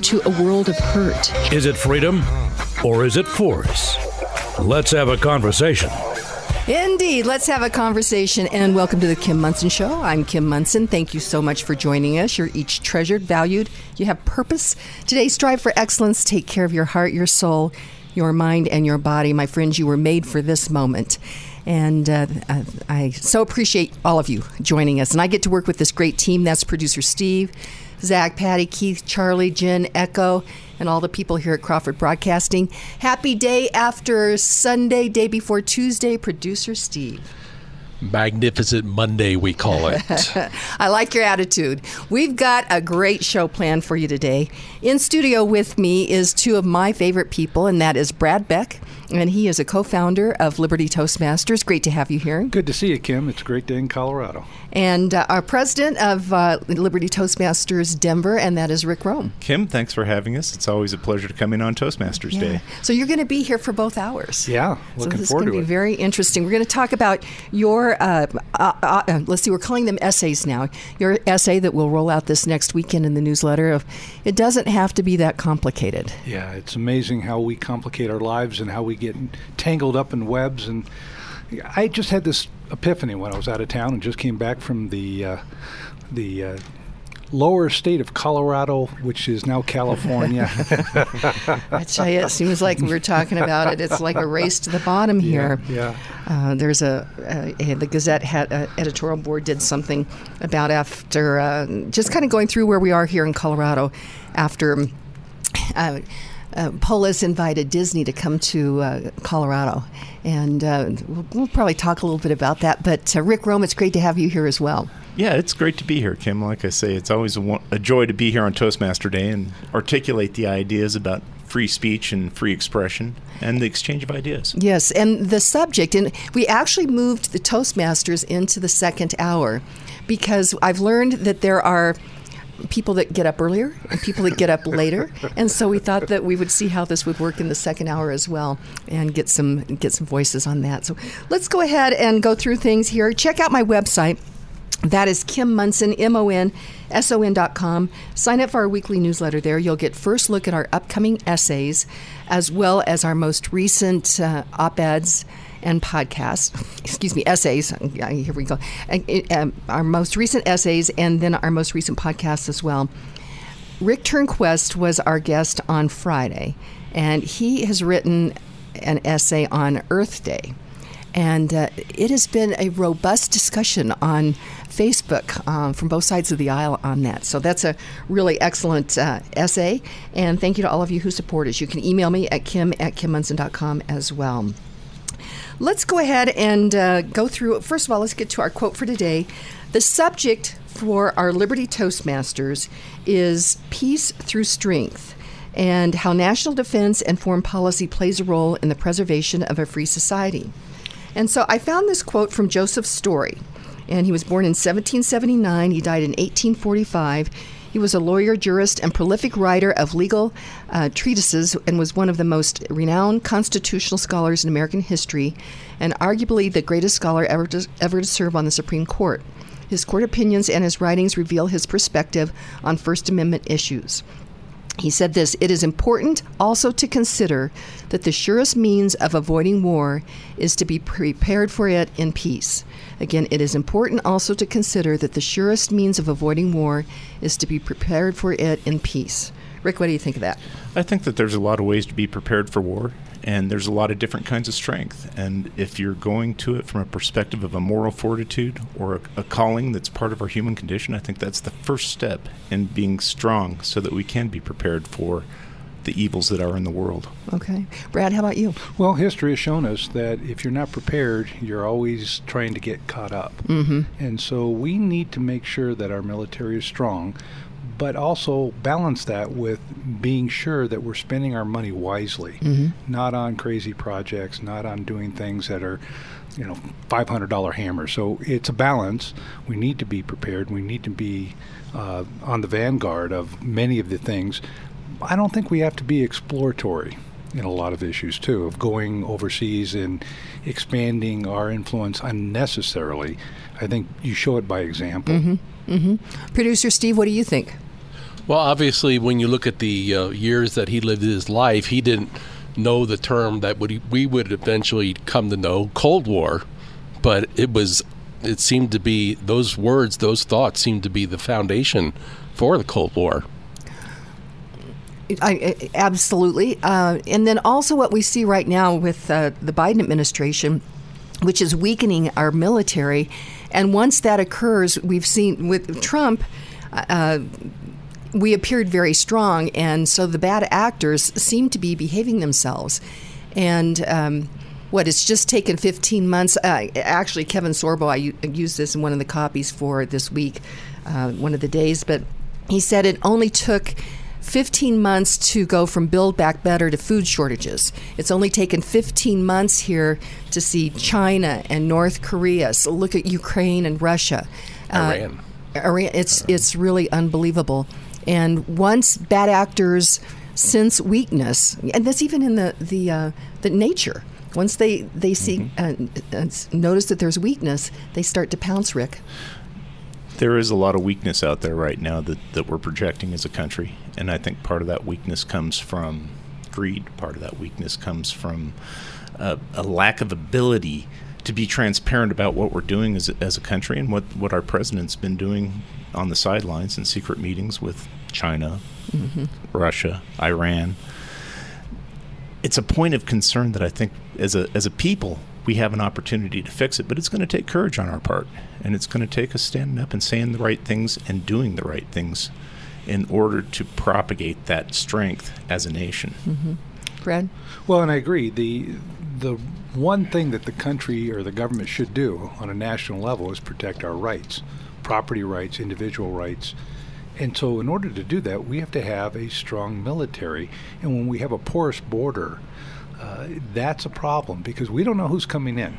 into a world of hurt. Is it freedom or is it force? Let's have a conversation. Indeed. Let's have a conversation and welcome to the Kim Monson Show. I'm Kim Monson. Thank you so much for joining us. You're each treasured, valued, you have purpose. Today, strive for excellence. Take care of your heart, your soul, your mind, and your body. My friends, you were made for this moment. And uh, I so appreciate all of you joining us. And I get to work with this great team. That's producer Steve, Zach, Patty, Keith, Charlie, Jen, Echo, and all the people here at Crawford Broadcasting. Happy day after Sunday, day before Tuesday, producer Steve. Magnificent Monday, we call it. I like your attitude. We've got a great show planned for you today. In studio with me is two of my favorite people, and that is Brad Beck and he is a co-founder of Liberty Toastmasters. Great to have you here. Good to see you, Kim. It's a great day in Colorado. And uh, our president of uh, Liberty Toastmasters Denver, and that is Rick Rome. Kim, thanks for having us. It's always a pleasure to come in on Toastmasters yeah. Day. So you're going to be here for both hours. Yeah, looking so this forward is going to be very interesting. We're going to talk about your, uh, uh, uh, let's see, we're calling them essays now. Your essay that we'll roll out this next weekend in the newsletter of it doesn't have to be that complicated. Yeah, it's amazing how we complicate our lives and how we get tangled up in webs. And I just had this epiphany when I was out of town and just came back from the uh, the uh, lower state of Colorado, which is now California. I tell you, it seems like we are talking about it. It's like a race to the bottom here. Yeah. Uh, there's a, a, the Gazette had, uh, editorial board did something about after uh, just kind of going through where we are here in Colorado after. Uh, Polis invited Disney to come to uh, Colorado, and uh, we'll, we'll, probably talk a little bit about that. But uh, Rick Rome, it's great to have you here as well. Yeah, it's great to be here, Kim. Like I say, it's always a, a joy to be here on Toastmaster Day and articulate the ideas about free speech and free expression and the exchange of ideas. Yes, and the subject, and we actually moved the Toastmasters into the second hour because I've learned that there are people that get up earlier and people that get up later. And so we thought that we would see how this would work in the second hour as well and get some get some voices on that. So let's go ahead and go through things here. Check out my website. That is Kim Monson, M O N S O N dot com. Sign up for our weekly newsletter there. You'll get first look at our upcoming essays as well as our most recent uh, op eds and podcasts, excuse me, essays. Here we go. Um, our most recent essays and then our most recent podcasts as well. Rick Turnquest was our guest on Friday, and he has written an essay on Earth Day. And uh, it has been a robust discussion on Facebook um, from both sides of the aisle on that. So that's a really excellent uh, essay. And thank you to all of you who support us. You can email me at kim at kimmonson.com as well. Let's go ahead and uh, go through. First of all, let's get to our quote for today. The subject for our Liberty Toastmasters is peace through strength and how national defense and foreign policy plays a role in the preservation of a free society. And so I found this quote from Joseph Story, and he was born in 1779, he died in 1845. He was a lawyer, jurist, and prolific writer of legal uh, treatises and was one of the most renowned constitutional scholars in American history and arguably the greatest scholar ever to, ever to serve on the Supreme Court. His court opinions and his writings reveal his perspective on First Amendment issues. He said this It is important also to consider that the surest means of avoiding war is to be prepared for it in peace. Again, it is important also to consider that the surest means of avoiding war is to be prepared for it in peace. Rick, what do you think of that? I think that there's a lot of ways to be prepared for war, and there's a lot of different kinds of strength. And if you're going to it from a perspective of a moral fortitude or a, a, calling that's part of our human condition, I think that's the first step in being strong so that we can be prepared for the evils that are in the world. Okay. Brad, how about you? Well, history has shown us that if you're not prepared, you're always trying to get caught up. Mm-hmm. And so we need to make sure that our military is strong but also balance that with being sure that we're spending our money wisely, not on crazy projects, not on doing things that are, you know, $500 hammers. So it's a balance. We need to be prepared. We need to be uh, on the vanguard of many of the things. I don't think we have to be exploratory in a lot of issues too of going overseas and expanding our influence unnecessarily. I think you show it by example. Producer Steve, what do you think? Well, obviously, when you look at the uh, years that he lived his life, he didn't know the term that would we would eventually come to know, Cold War. But it was, it seemed to be those words, those thoughts seemed to be the foundation for the Cold War. I, absolutely. Uh, and then also what we see right now with uh, the Biden administration, which is weakening our military. And once that occurs, we've seen with Trump, uh, we appeared very strong. And so the bad actors seem to be behaving themselves. And um, what, it's just taken 15 months. Uh, actually, Kevin Sorbo, I used this in one of the copies for this week, uh, one of the days, but he said it only took 15 months to go from Build Back Better to food shortages. It's only taken 15 months here to see China and North Korea. So look at Ukraine and Russia. Uh, Iran. Iran. It's it's really unbelievable. And once bad actors sense weakness, and that's even in the the uh, the nature. Once they they see uh, uh, notice that there's weakness, they start to pounce. Rick. There is a lot of weakness out there right now that, that we're projecting as a country. And I think part of that weakness comes from greed, part of that weakness comes from uh, a lack of ability to be transparent about what we're doing as a, as a country and what, what our president's been doing on the sidelines in secret meetings with China, Russia, Iran. It's a point of concern that I think as a, as a people, we have an opportunity to fix it, but it's going to take courage on our part. And it's going to take us standing up and saying the right things and doing the right things in order to propagate that strength as a nation. Mm-hmm. Fred. Well, and I agree. The the one thing that the country or the government should do on a national level is protect our rights, property rights, individual rights. And so, in order to do that, we have to have a strong military. And when we have a porous border, uh, that's a problem because we don't know who's coming in.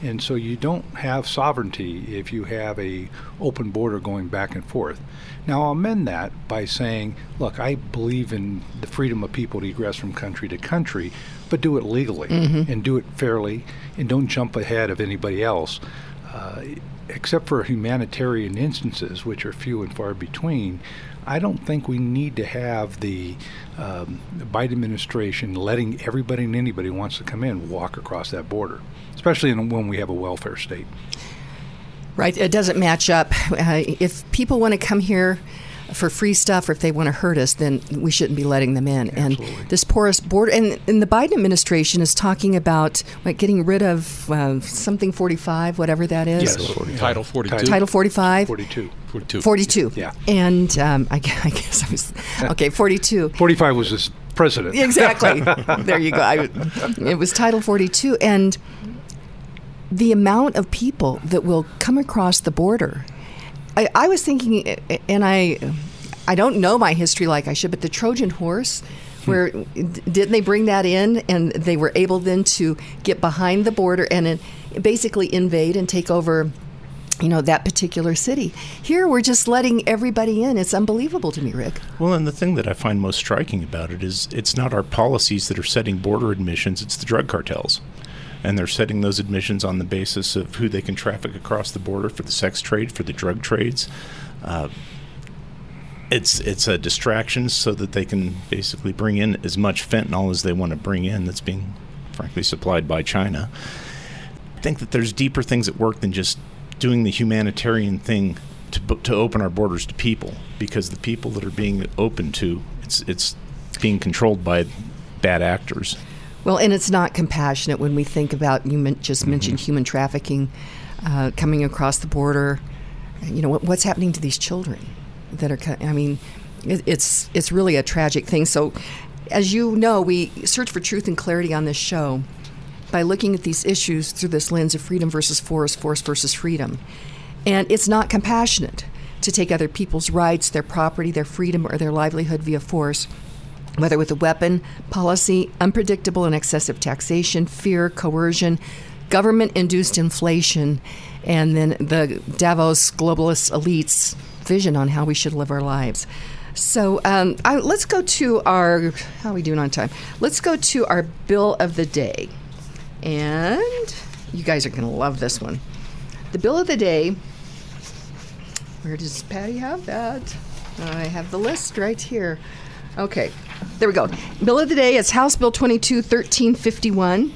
And so you don't have sovereignty if you have a open border going back and forth. Now I'll amend that by saying, look, I believe in the freedom of people to egress from country to country, but do it legally and do it fairly and don't jump ahead of anybody else. Uh, except for humanitarian instances, which are few and far between, I don't think we need to have the, um, Biden administration letting everybody and anybody who wants to come in walk across that border, especially in, when we have a welfare state. Right, it doesn't match up. Uh, if people want to come here for free stuff, or if they want to hurt us, then we shouldn't be letting them in. Absolutely. And this porous border, and, and the Biden administration is talking about like getting rid of uh, something 45, whatever that is. Yes. Title 42. Title 45. 42. 42. 42. Yeah. And um, I, I guess I was, okay, 42. 45 was his president. Exactly. there you go. I, it was Title 42. And the amount of people that will come across the border. I, I was thinking, and I, I don't know my history like I should, but the Trojan horse, where didn't they bring that in, and they were able then to get behind the border and basically invade and take over. You know that particular city. Here, we're just letting everybody in. It's unbelievable to me, Rick. Well, and the thing that I find most striking about it is it's not our policies that are setting border admissions, it's the drug cartels. And they're setting those admissions on the basis of who they can traffic across the border for the sex trade, for the drug trades. Uh, it's it's a distraction so that they can basically bring in as much fentanyl as they want to bring in that's being frankly supplied by China. I think that there's deeper things at work than just doing the humanitarian thing to to open our borders to people because the people that are being open to it's it's being controlled by bad actors. Well, and it's not compassionate when we think about you men- just mentioned human trafficking uh, coming across the border. You know what, what's happening to these children that are. I mean, it, it's it's really a tragic thing. So, as you know, we search for truth and clarity on this show by looking at these issues through this lens of freedom versus force, force versus freedom, and it's not compassionate to take other people's rights, their property, their freedom, or their livelihood via force. Whether with a weapon, policy, unpredictable and excessive taxation, fear, coercion, government induced inflation, and then the Davos globalist elites' vision on how we should live our lives. So um, I, let's go to our, how are we doing on time? Let's go to our bill of the day. And you guys are going to love this one. The bill of the day, where does Patty have that? I have the list right here. Okay, there we go. Bill of the day is House Bill 22 1351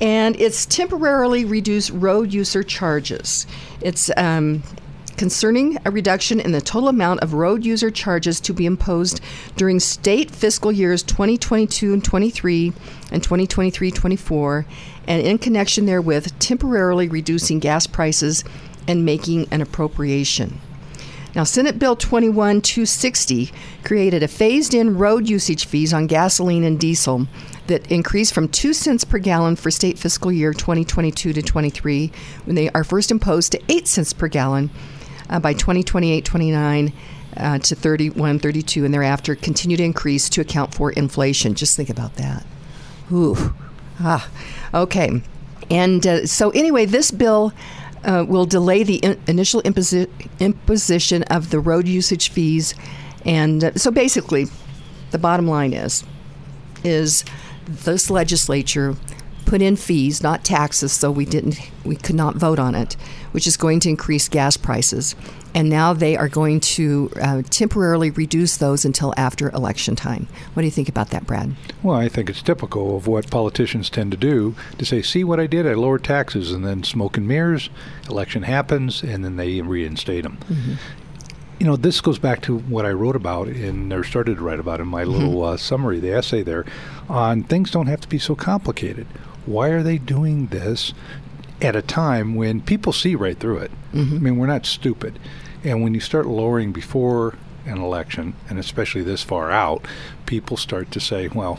and it's temporarily reduced road user charges. It's um, concerning a reduction in the total amount of road user charges to be imposed during state fiscal years 2022 and 23 and 2023 24, and in connection therewith, temporarily reducing gas prices and making an appropriation. Now, Senate Bill 21 260 created a phased in road usage fees on gasoline and diesel that increased from 2 cents per gallon for state fiscal year 2022 to 23 when they are first imposed to 8 cents per gallon uh, by 2028 29 uh, to 31 32 and thereafter continue to increase to account for inflation. Just think about that. Ooh. Ah. Okay. And uh, so, anyway, this bill uh, will delay the in- initial imposi- imposition of the road usage fees. And uh, so, basically, the bottom line is, is this legislature put in fees, not taxes, so we didn't, we could not vote on it, which is going to increase gas prices. And now they are going to uh, temporarily reduce those until after election time. What do you think about that, Brad? Well, I think it's typical of what politicians tend to do to say, see what I did? I lowered taxes, and then smoke and mirrors, election happens, and then they reinstate them. Mm-hmm. You know, this goes back to what I wrote about and or started to write about in my little mm-hmm. uh, summary, the essay there, on things don't have to be so complicated. Why are they doing this at a time when people see right through it? Mm-hmm. I mean, we're not stupid. And when you start lowering before an election, and especially this far out, people start to say, well,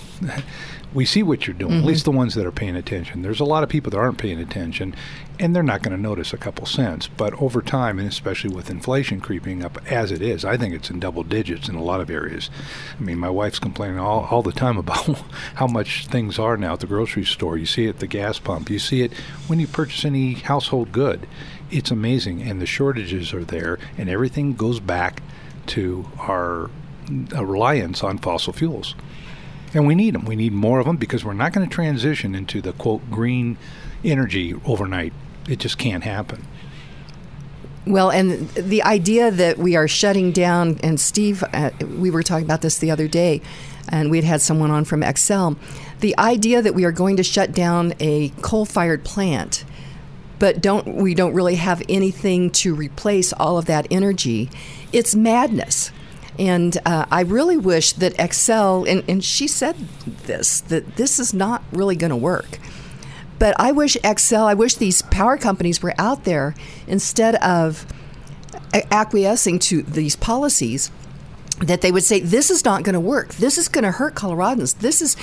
we see what you're doing, mm-hmm. at least the ones that are paying attention. There's a lot of people that aren't paying attention, and they're not going to notice a couple cents. But over time, and especially with inflation creeping up as it is, I think it's in double digits in a lot of areas. I mean, my wife's complaining all, all the time about how much things are now at the grocery store. You see it at the gas pump, you see it when you purchase any household good. It's amazing, and the shortages are there, and everything goes back to our reliance on fossil fuels. And we need them. We need more of them because we're not going to transition into the quote green energy overnight. It just can't happen. Well, and the idea that we are shutting down, and Steve, uh, we were talking about this the other day, and we had had someone on from Xcel. The idea that we are going to shut down a coal-fired plant, but don't we don't really have anything to replace all of that energy. It's madness. And uh, I really wish that Xcel, and, and she said this, that this is not really going to work. But I wish Xcel, I wish these power companies were out there instead of acquiescing to these policies that they would say this is not going to work. This is going to hurt Coloradans. This is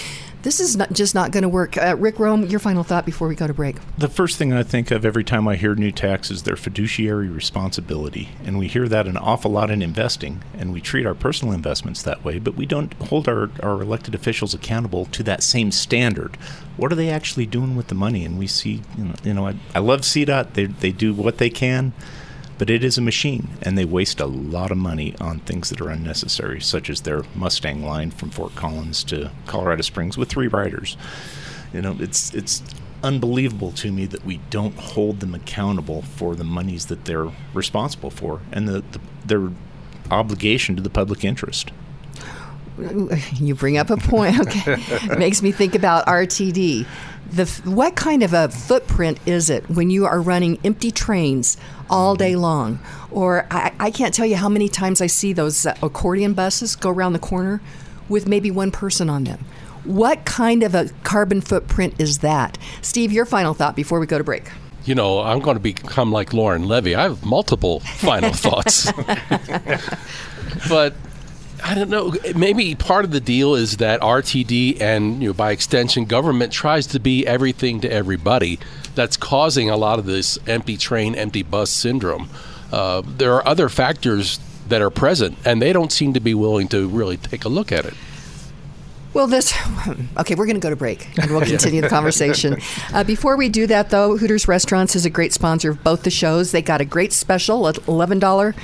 this is not just not going to work. Uh, Rick Rome, your final thought before we go to break. The first thing I think of every time I hear new tax is their fiduciary responsibility, and we hear that an awful lot in investing, and we treat our personal investments that way, but we don't hold our, our elected officials accountable to that same standard. What are they actually doing with the money? And we see, you know, you know I, I love CDOT. They they do what they can but it is a machine, and they waste a lot of money on things that are unnecessary, such as their Mustang line from Fort Collins to Colorado Springs with three riders. You know, it's it's unbelievable to me that we don't hold them accountable for the monies that they're responsible for and the, the their obligation to the public interest. You bring up a point. Okay, makes me think about RTD. The what kind of a footprint is it when you are running empty trains all day long? Or I, I can't tell you how many times I see those uh, accordion buses go around the corner with maybe one person on them. What kind of a carbon footprint is that? Steve, your final thought before we go to break. You know, I'm going to become like Lauren Levy. I have multiple final thoughts. but I don't know. Maybe part of the deal is that RTD and you know by extension government tries to be everything to everybody. That's causing a lot of this empty train, empty bus syndrome. uh, there are other factors that are present, and they don't seem to be willing to really take a look at it. Well, this, okay, we're going to go to break and we'll continue the conversation. Uh, before we do that, though, Hooters Restaurants is a great sponsor of both the shows. They got a great special at $11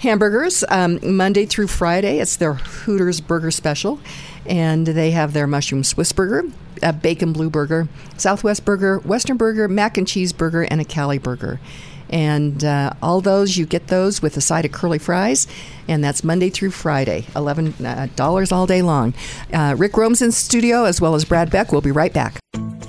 hamburgers um, Monday through Friday. It's their Hooters Burger Special. And they have their mushroom Swiss burger, a bacon blue burger, Southwest burger, Western burger, mac and cheese burger, and a Cali burger. And uh, all those, you get those with a side of curly fries, and that's Monday through Friday, $11 uh, all day long. Uh, Rick Rome's in studio, as well as Brad Beck. We'll be right back.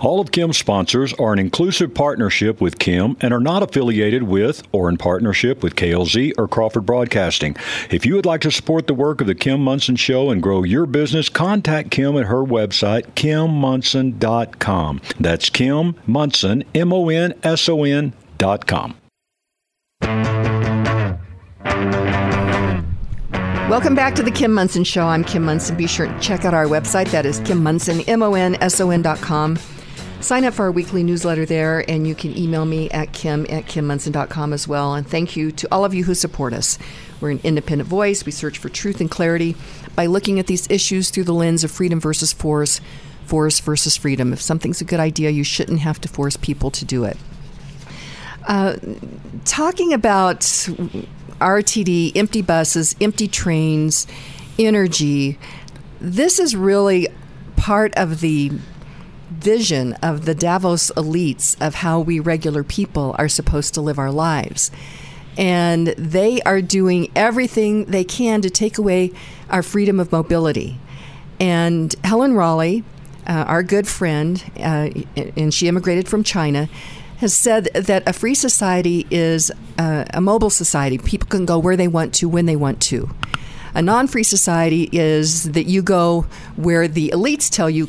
All of Kim's sponsors are an inclusive partnership with Kim and are not affiliated with or in partnership with KLZ or Crawford Broadcasting. If you would like to support the work of the Kim Monson Show and grow your business, contact Kim at her website, kimmonson.com. That's Kim Monson, M O N S O N dot com. Welcome back to the Kim Monson Show. I'm Kim Munson. Be sure to check out our website. That is Kim Monson, M O N S O N dot com. Sign up for our weekly newsletter there, and you can email me at kim at kimmonson.com as well. And thank you to all of you who support us. We're an independent voice. We search for truth and clarity by looking at these issues through the lens of freedom versus force, force versus freedom. If something's a good idea, you shouldn't have to force people to do it. Uh, talking about RTD, empty buses, empty trains, energy, this is really part of the vision of the Davos elites of how we regular people are supposed to live our lives. And they are doing everything they can to take away our freedom of mobility. And Helen Raleigh, uh, our good friend, uh, and she immigrated from China, has said that a free society is uh, a mobile society. People can go where they want to, when they want to. A non-free society is that you go where the elites tell you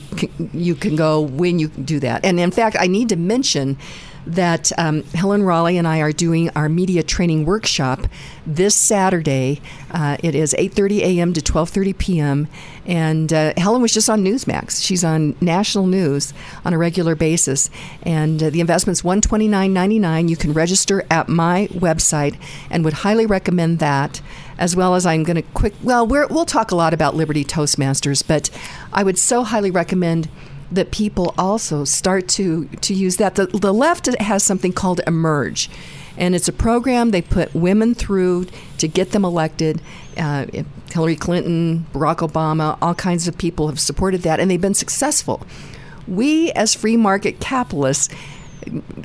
you can go when you do that. And in fact, I need to mention that um, Helen Raleigh and I are doing our media training workshop this Saturday. Uh, it is 8:30 a.m. to 12:30 p.m. And uh, Helen was just on Newsmax. She's on national news on a regular basis, and uh, the investment's 129.99. You can register at my website, and would highly recommend that. As well as I'm going to quick. Well, we will talk a lot about Liberty Toastmasters, but I would so highly recommend that people also start to to use that. The, the left has something called Emerge, and it's a program they put women through to get them elected. Uh, Hillary Clinton, Barack Obama, all kinds of people have supported that, and they've been successful. We, as free market capitalists,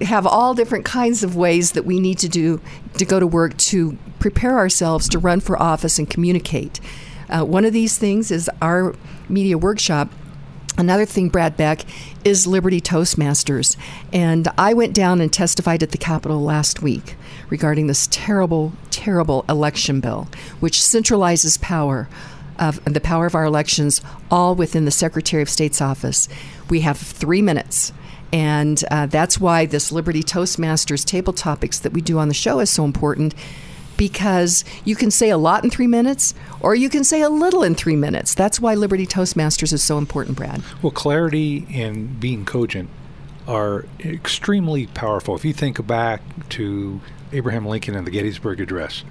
have all different kinds of ways that we need to do to go to work to prepare ourselves to run for office and communicate. Uh, one of these things is our media workshop Another thing, Brad Beck, is Liberty Toastmasters. And I went down and testified at the Capitol last week regarding this terrible, terrible election bill, which centralizes power of the power of our elections all within the Secretary of State's office. We have three minutes. And uh, that's why this Liberty Toastmasters table topics that we do on the show is so important because you can say a lot in three minutes or you can say a little in three minutes. That's why Liberty Toastmasters is so important, Brad. Well, clarity and being cogent are extremely powerful. If you think back to Abraham Lincoln and the Gettysburg Address,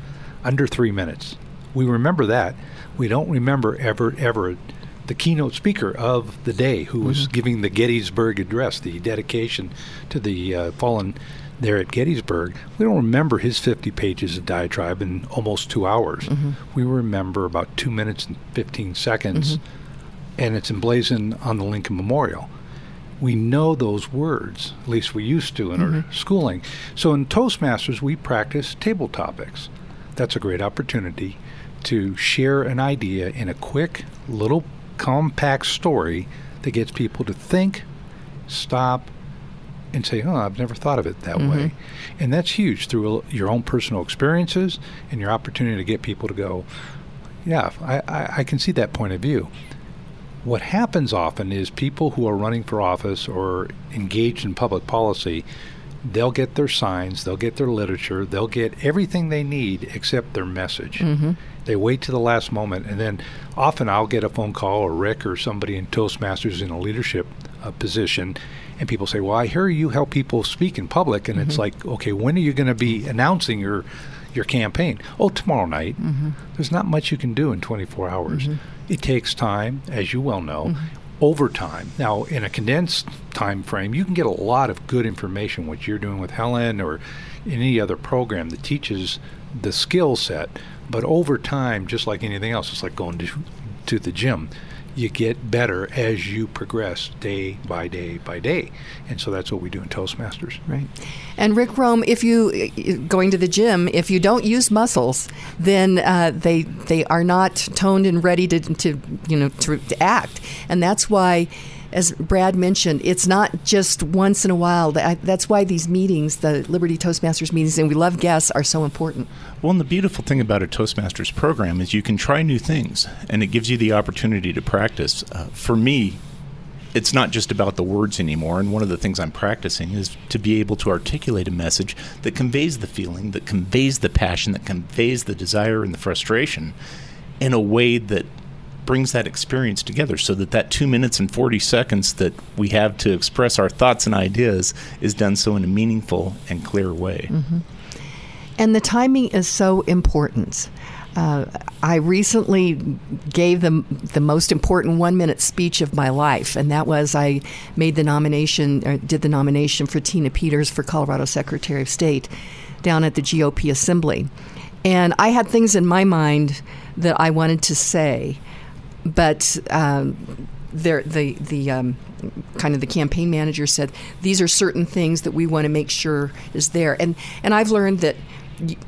under three minutes. We remember that. We don't remember ever, ever the keynote speaker of the day who was mm-hmm. giving the Gettysburg Address, the dedication to the uh, fallen there at Gettysburg, we don't remember his 50 pages of diatribe in almost two hours. Mm-hmm. We remember about two minutes and 15 seconds, mm-hmm. and it's emblazoned on the Lincoln Memorial. We know those words, at least we used to in mm-hmm. our schooling. So in Toastmasters, we practice table topics. That's a great opportunity to share an idea in a quick little compact story that gets people to think, stop, and say, "Oh, I've never thought of it that way," and that's huge through your own personal experiences and your opportunity to get people to go, "Yeah, I, I, I can see that point of view." What happens often is people who are running for office or engaged in public policy, they'll get their signs, they'll get their literature, they'll get everything they need except their message. They wait to the last moment, and then often I'll get a phone call or Rick or somebody in Toastmasters in a leadership uh, position, and people say, "Well, I hear you help people speak in public," and it's mm-hmm. like, "Okay, when are you going to be announcing your your campaign?" Oh, tomorrow night. Mm-hmm. There's not much you can do in 24 hours. Mm-hmm. It takes time, as you well know. Over time. Now, in a condensed time frame, you can get a lot of good information, what you're doing with Helen or any other program that teaches the skill set. But over time, just like anything else, it's like going to, to the gym. You get better as you progress day by day by day. And so that's what we do in Toastmasters. Right. And Rick Rome, if you going to the gym, if you don't use muscles, then uh, they they are not toned and ready to, to you know to, to act, and that's why. As Brad mentioned, it's not just once in a while. That's why these meetings, the Liberty Toastmasters meetings, and we love guests, are so important. Well, and the beautiful thing about a Toastmasters program is you can try new things, and it gives you the opportunity to practice. Uh, for me, it's not just about the words anymore, and one of the things I'm practicing is to be able to articulate a message that conveys the feeling, that conveys the passion, that conveys the desire and the frustration in a way that brings that experience together so that that 2 minutes and 40 seconds that we have to express our thoughts and ideas is done so in a meaningful and clear way. And the timing is so important. Uh, I recently gave them the most important one minute speech of my life, and that was I made the nomination, or did the nomination for Tina Peters for Colorado Secretary of State down at the GOP Assembly. And I had things in my mind that I wanted to say, but um, there, the the um, kind of the campaign manager said these are certain things that we want to make sure is there, and and I've learned that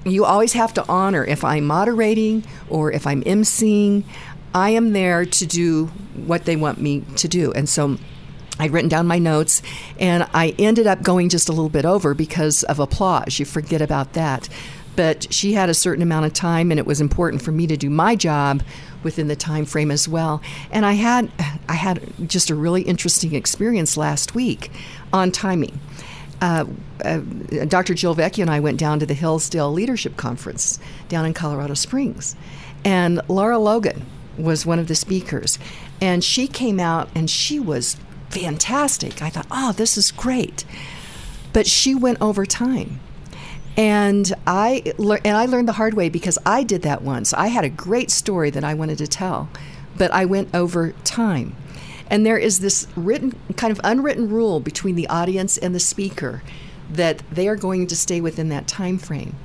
you always have to honor if I'm moderating or if I'm emceeing, I am there to do what they want me to do, and so. I'd written down my notes, and I ended up going just a little bit over because of applause. You forget about that. But she had a certain amount of time, and it was important for me to do my job within the time frame as well. And I had, I had just a really interesting experience last week on timing. Uh, uh, Dr. Jill Vecchio and I went down to the Hillsdale Leadership Conference down in Colorado Springs, and Lara Logan was one of the speakers, and she came out and she was fantastic. I thought, oh, this is great, but she went over time. And I and I learned the hard way because I did that once. I had a great story that I wanted to tell, but I went over time. And there is this written kind of unwritten rule between the audience and the speaker that they are going to stay within that time frame.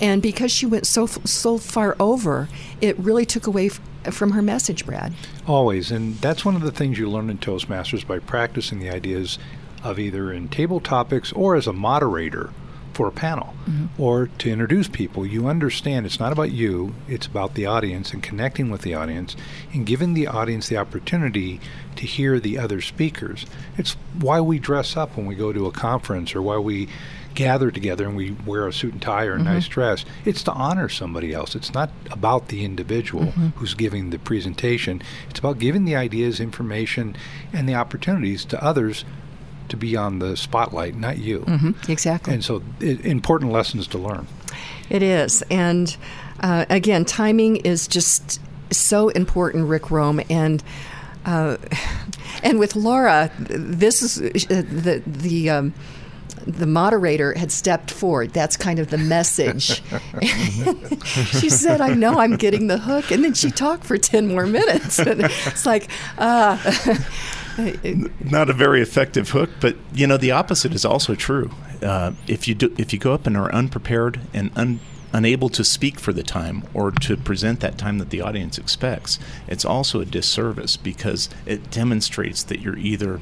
And because she went so so far over, it really took away f- from her message, Brad. Always. And that's one of the things you learn in Toastmasters by practicing the ideas of either in table topics or as a moderator for a panel mm-hmm. or to introduce people. You understand it's not about you, it's about the audience and connecting with the audience and giving the audience the opportunity to hear the other speakers. It's why we dress up when we go to a conference or why we gather together and we wear a suit and tie or a mm-hmm. nice dress. It's to honor somebody else. It's not about the individual mm-hmm. who's giving the presentation. It's about giving the ideas, information, and the opportunities to others to be on the spotlight, not you. Mm-hmm. Exactly. And so, i important lessons to learn. It is. And uh, again, timing is just so important, Rick Rome. And uh, and with Lara, this is uh, the the. Um, the moderator had stepped forward. That's kind of the message. she said, I know I'm getting the hook. And then she talked for 10 more minutes. And it's like, uh, not a very effective hook, but you know the opposite is also true. Uh, if you do, if you go up and are unprepared and un, unable to speak for the time or to present that time that the audience expects, it's also a disservice because it demonstrates that you're either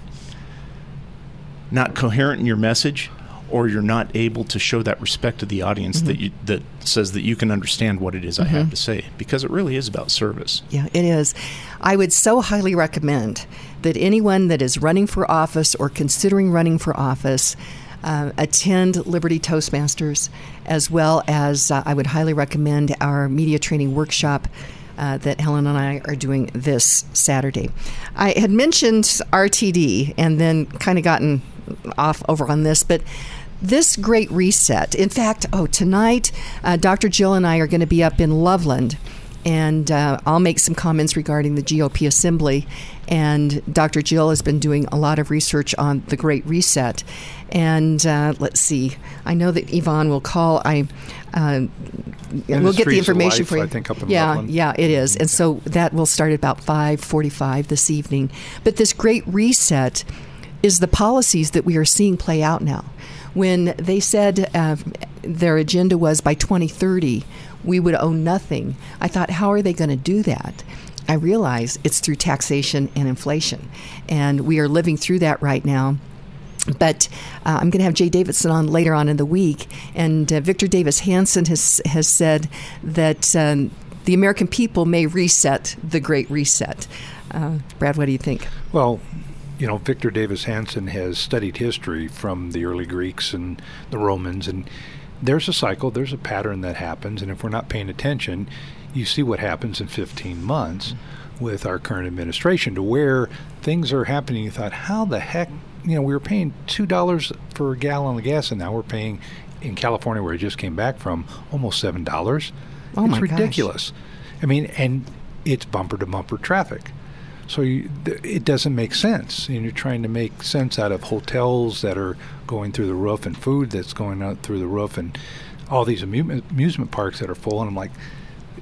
not coherent in your message or you're not able to show that respect to the audience Mm-hmm. that you that says that you can understand what it is I have to say because it really is about service. Yeah, it is. I would so highly recommend that anyone that is running for office or considering running for office uh, attend Liberty Toastmasters, as well as uh, I would highly recommend our media training workshop. Uh, that Helen and I are doing this Saturday. I had mentioned RTD and then kind of gotten off over on this, but this great reset. In fact, oh, tonight, uh, Dr. Jill and I are going to be up in Loveland and uh, I'll make some comments regarding the GOP Assembly. And Dr. Jill has been doing a lot of research on the Great Reset. And uh, let's see, I know that Yvonne will call. I uh, we'll get the information Life, for you. I think, up in yeah, Loveland. yeah, it is. And so that will start at about five forty-five this evening. But this Great Reset is the policies that we are seeing play out now. When they said uh, their agenda was by 2030 we would own nothing, I thought, how are they going to do that? I realize it's through taxation and inflation, and we are living through that right now. But uh, I'm going to have Jay Davidson on later on in the week, and uh, Victor Davis Hanson has has said that um, the American people may reset the Great Reset. Uh, Brad, what do you think? Well, you know, Victor Davis Hanson has studied history from the early Greeks and the Romans, and there's a cycle, there's a pattern that happens, and if we're not paying attention, you see what happens in 15 months with our current administration to where things are happening. You thought, how the heck, you know, we were paying $2 for a gallon of gas, and now we're paying in California, where I just came back from, almost $7. Oh it's my gosh. ridiculous. I mean, and it's bumper to bumper traffic. So you, it doesn't make sense. And you're trying to make sense out of hotels that are going through the roof and food that's going out through the roof and all these amu- amusement parks that are full. And I'm like,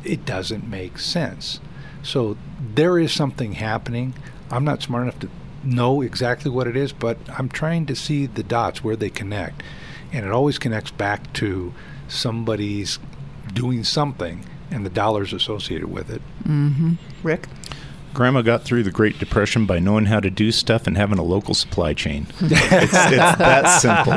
it doesn't make sense. So there is something happening. I'm not smart enough to know exactly what it is, but I'm trying to see the dots where they connect. And it always connects back to somebody's doing something and the dollars associated with it. Mm-hmm. Rick? Grandma got through the Great Depression by knowing how to do stuff and having a local supply chain. it's, it's that simple.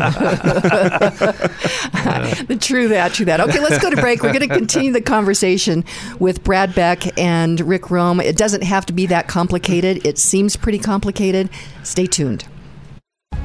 The true that, true that. Okay, let's go to break. We're going to continue the conversation with Brad Beck and Rick Rome. It doesn't have to be that complicated. It seems pretty complicated. Stay tuned.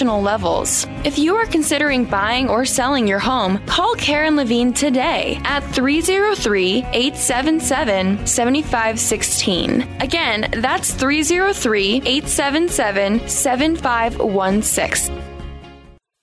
levels. If you are considering buying or selling your home, call Karen Levine today at 303 877 7516. Again, that's 303 877 7516.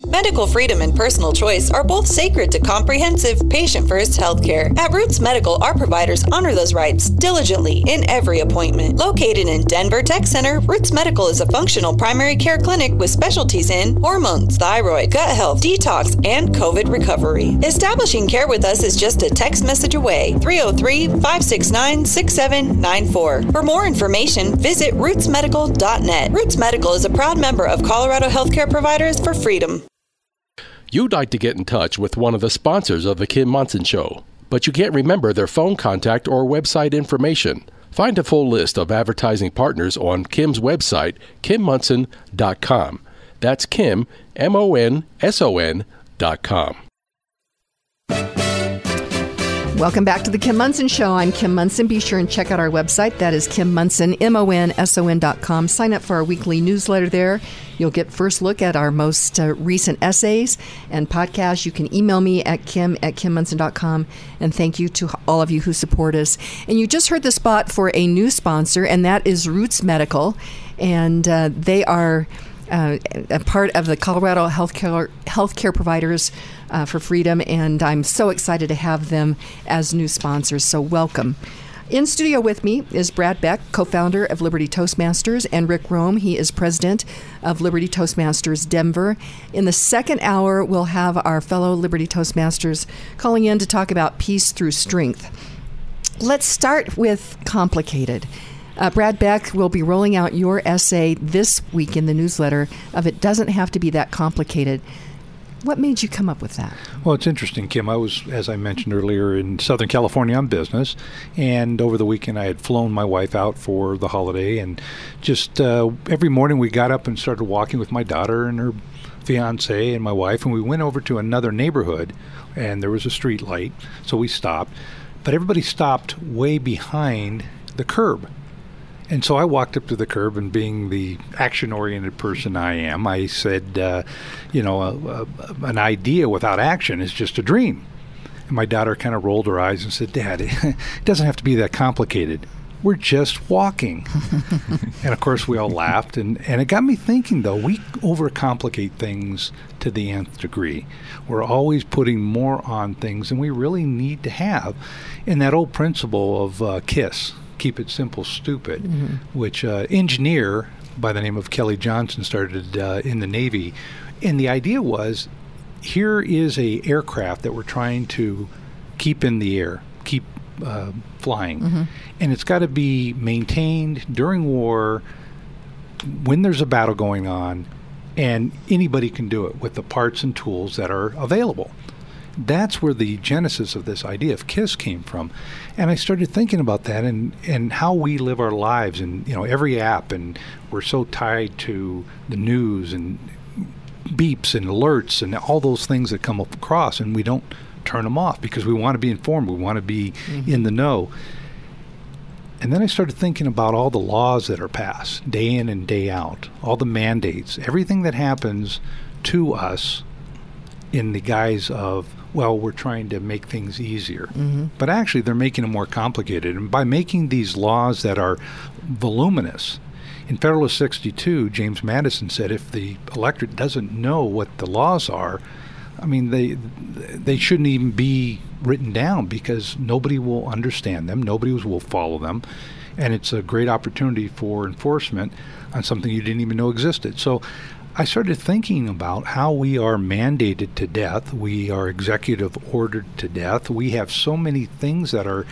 Medical freedom and personal choice are both sacred to comprehensive, patient first healthcare. At Roots Medical, our providers honor those rights diligently in every appointment. Located in Denver Tech Center, Roots Medical is a functional primary care clinic with specialties in hormones, thyroid, gut health, detox, and COVID recovery. Establishing care with us is just a text message away 303 569 6794. For more information, visit rootsmedical.net. Roots Medical is a proud member of Colorado Healthcare Providers for Freedom. You'd like to get in touch with one of the sponsors of The Kim Monson Show, but you can't remember their phone contact or website information. Find a full list of advertising partners on Kim's website, kimmonson.com. That's Kim, M O N S O N dot com. Welcome back to the Kim Monson Show. I'm Kim Monson. Be sure and check out our website. That is Kim Monson, M O N S O N dot com. Sign up for our weekly newsletter there. You'll get first look at our most uh, recent essays and podcasts. You can email me at kim at kimmonson.com. And thank you to all of you who support us. And you just heard the spot for a new sponsor, and that is Roots Medical. And uh, they are uh, a part of the Colorado Healthcare Healthcare Providers uh, for Freedom, and I'm so excited to have them as new sponsors. So welcome. In studio with me is Brad Beck, co founder of Liberty Toastmasters, and Rick Rome. He is president of Liberty Toastmasters Denver. In the second hour, we'll have our fellow Liberty Toastmasters calling in to talk about peace through strength. Let's start with complicated. Uh, Brad Beck will be rolling out your essay this week in the newsletter of It Doesn't Have to Be That Complicated. What made you come up with that? Well, it's interesting, Kim. I was, as I mentioned earlier, in Southern California on business, and over the weekend I had flown my wife out for the holiday, and just uh, every morning we got up and started walking with my daughter and her fiance and my wife, and we went over to another neighborhood, and there was a street light, so we stopped, but everybody stopped way behind the curb. And so I walked up to the curb, and being the action oriented person I am, I said, uh, you know, a, a, an idea without action is just a dream. And my daughter kind of rolled her eyes and said, Dad, it doesn't have to be that complicated. We're just walking. and of course, we all laughed. And, and it got me thinking, though, we overcomplicate things to the nth degree. We're always putting more on things than we really need to have. And that old principle of uh, KISS, keep it simple, stupid, mm-hmm. which uh, engineer by the name of Kelly Johnson started uh, in the Navy, and the idea was here is a aircraft that we're trying to keep in the air, keep uh, flying, mm-hmm. and it's got to be maintained during war when there's a battle going on, and anybody can do it with the parts and tools that are available that's where the genesis of this idea of KISS came from. And I started thinking about that and, and how we live our lives and you know every app and we're so tied to the news and beeps and alerts and all those things that come across and we don't turn them off because we want to be informed, we want to be mm-hmm. in the know. And then I started thinking about all the laws that are passed day in and day out, all the mandates, everything that happens to us in the guise of well, we're trying to make things easier. Mm-hmm. But actually, they're making them more complicated. And by making these laws that are voluminous, in Federalist 62, James Madison said if the electorate doesn't know what the laws are, I mean, they they shouldn't even be written down because nobody will understand them, nobody will follow them, and it's a great opportunity for enforcement on something you didn't even know existed. So I started thinking about how we are mandated to death. We are executive ordered to death. We have so many things that are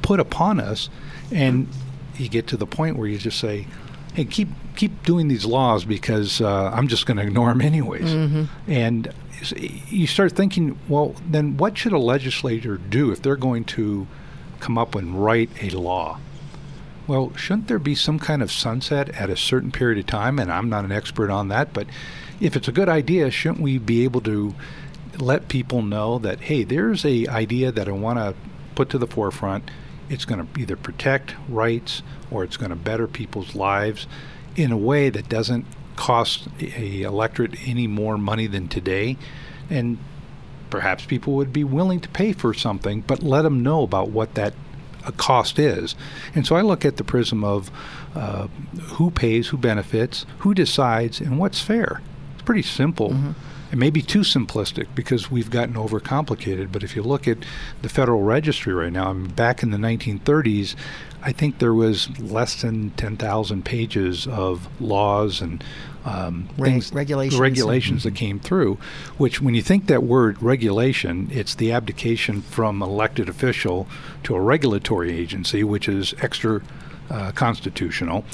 put upon us, and you get to the point where you just say, "Hey, keep keep doing these laws because uh, I'm just going to ignore them anyways." Mm-hmm. And you start thinking, well, then what should a legislator do if they're going to come up and write a law? Well, shouldn't there be some kind of sunset at a certain period of time? And I'm not an expert on that, but if it's a good idea, shouldn't we be able to let people know that hey, there's a idea that I want to put to the forefront. It's going to either protect rights or it's going to better people's lives in a way that doesn't cost a electorate any more money than today, and perhaps people would be willing to pay for something, but let them know about what that a cost is. And so I look at the prism of uh, who pays, who benefits, who decides, and what's fair. It's pretty simple. Mm-hmm. It may be too simplistic because we've gotten overcomplicated, but if you look at the Federal Registry right now, I mean, back in the 1930s, I think there was less than 10,000 pages of laws and um, things, regulations, regulations that came through. Which, when you think that word regulation, it's the abdication from elected official to a regulatory agency, which is extra uh, constitutional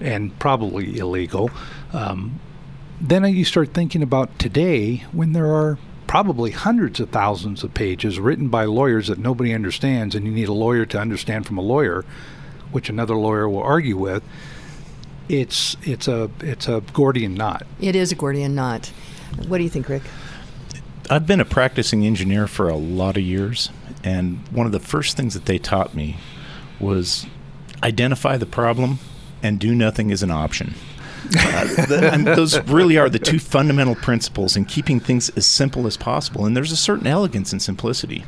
and probably illegal. Um, then you start thinking about today when there are probably hundreds of thousands of pages written by lawyers that nobody understands, and you need a lawyer to understand from a lawyer, which another lawyer will argue with it's it's a it's a Gordian knot. It is a Gordian knot. What do you think, Rick? I've been a practicing engineer for a lot of years, and one of the first things that they taught me was identify the problem and do nothing is an option. uh, the, those really are the two fundamental principles in keeping things as simple as possible. And there's a certain elegance and simplicity.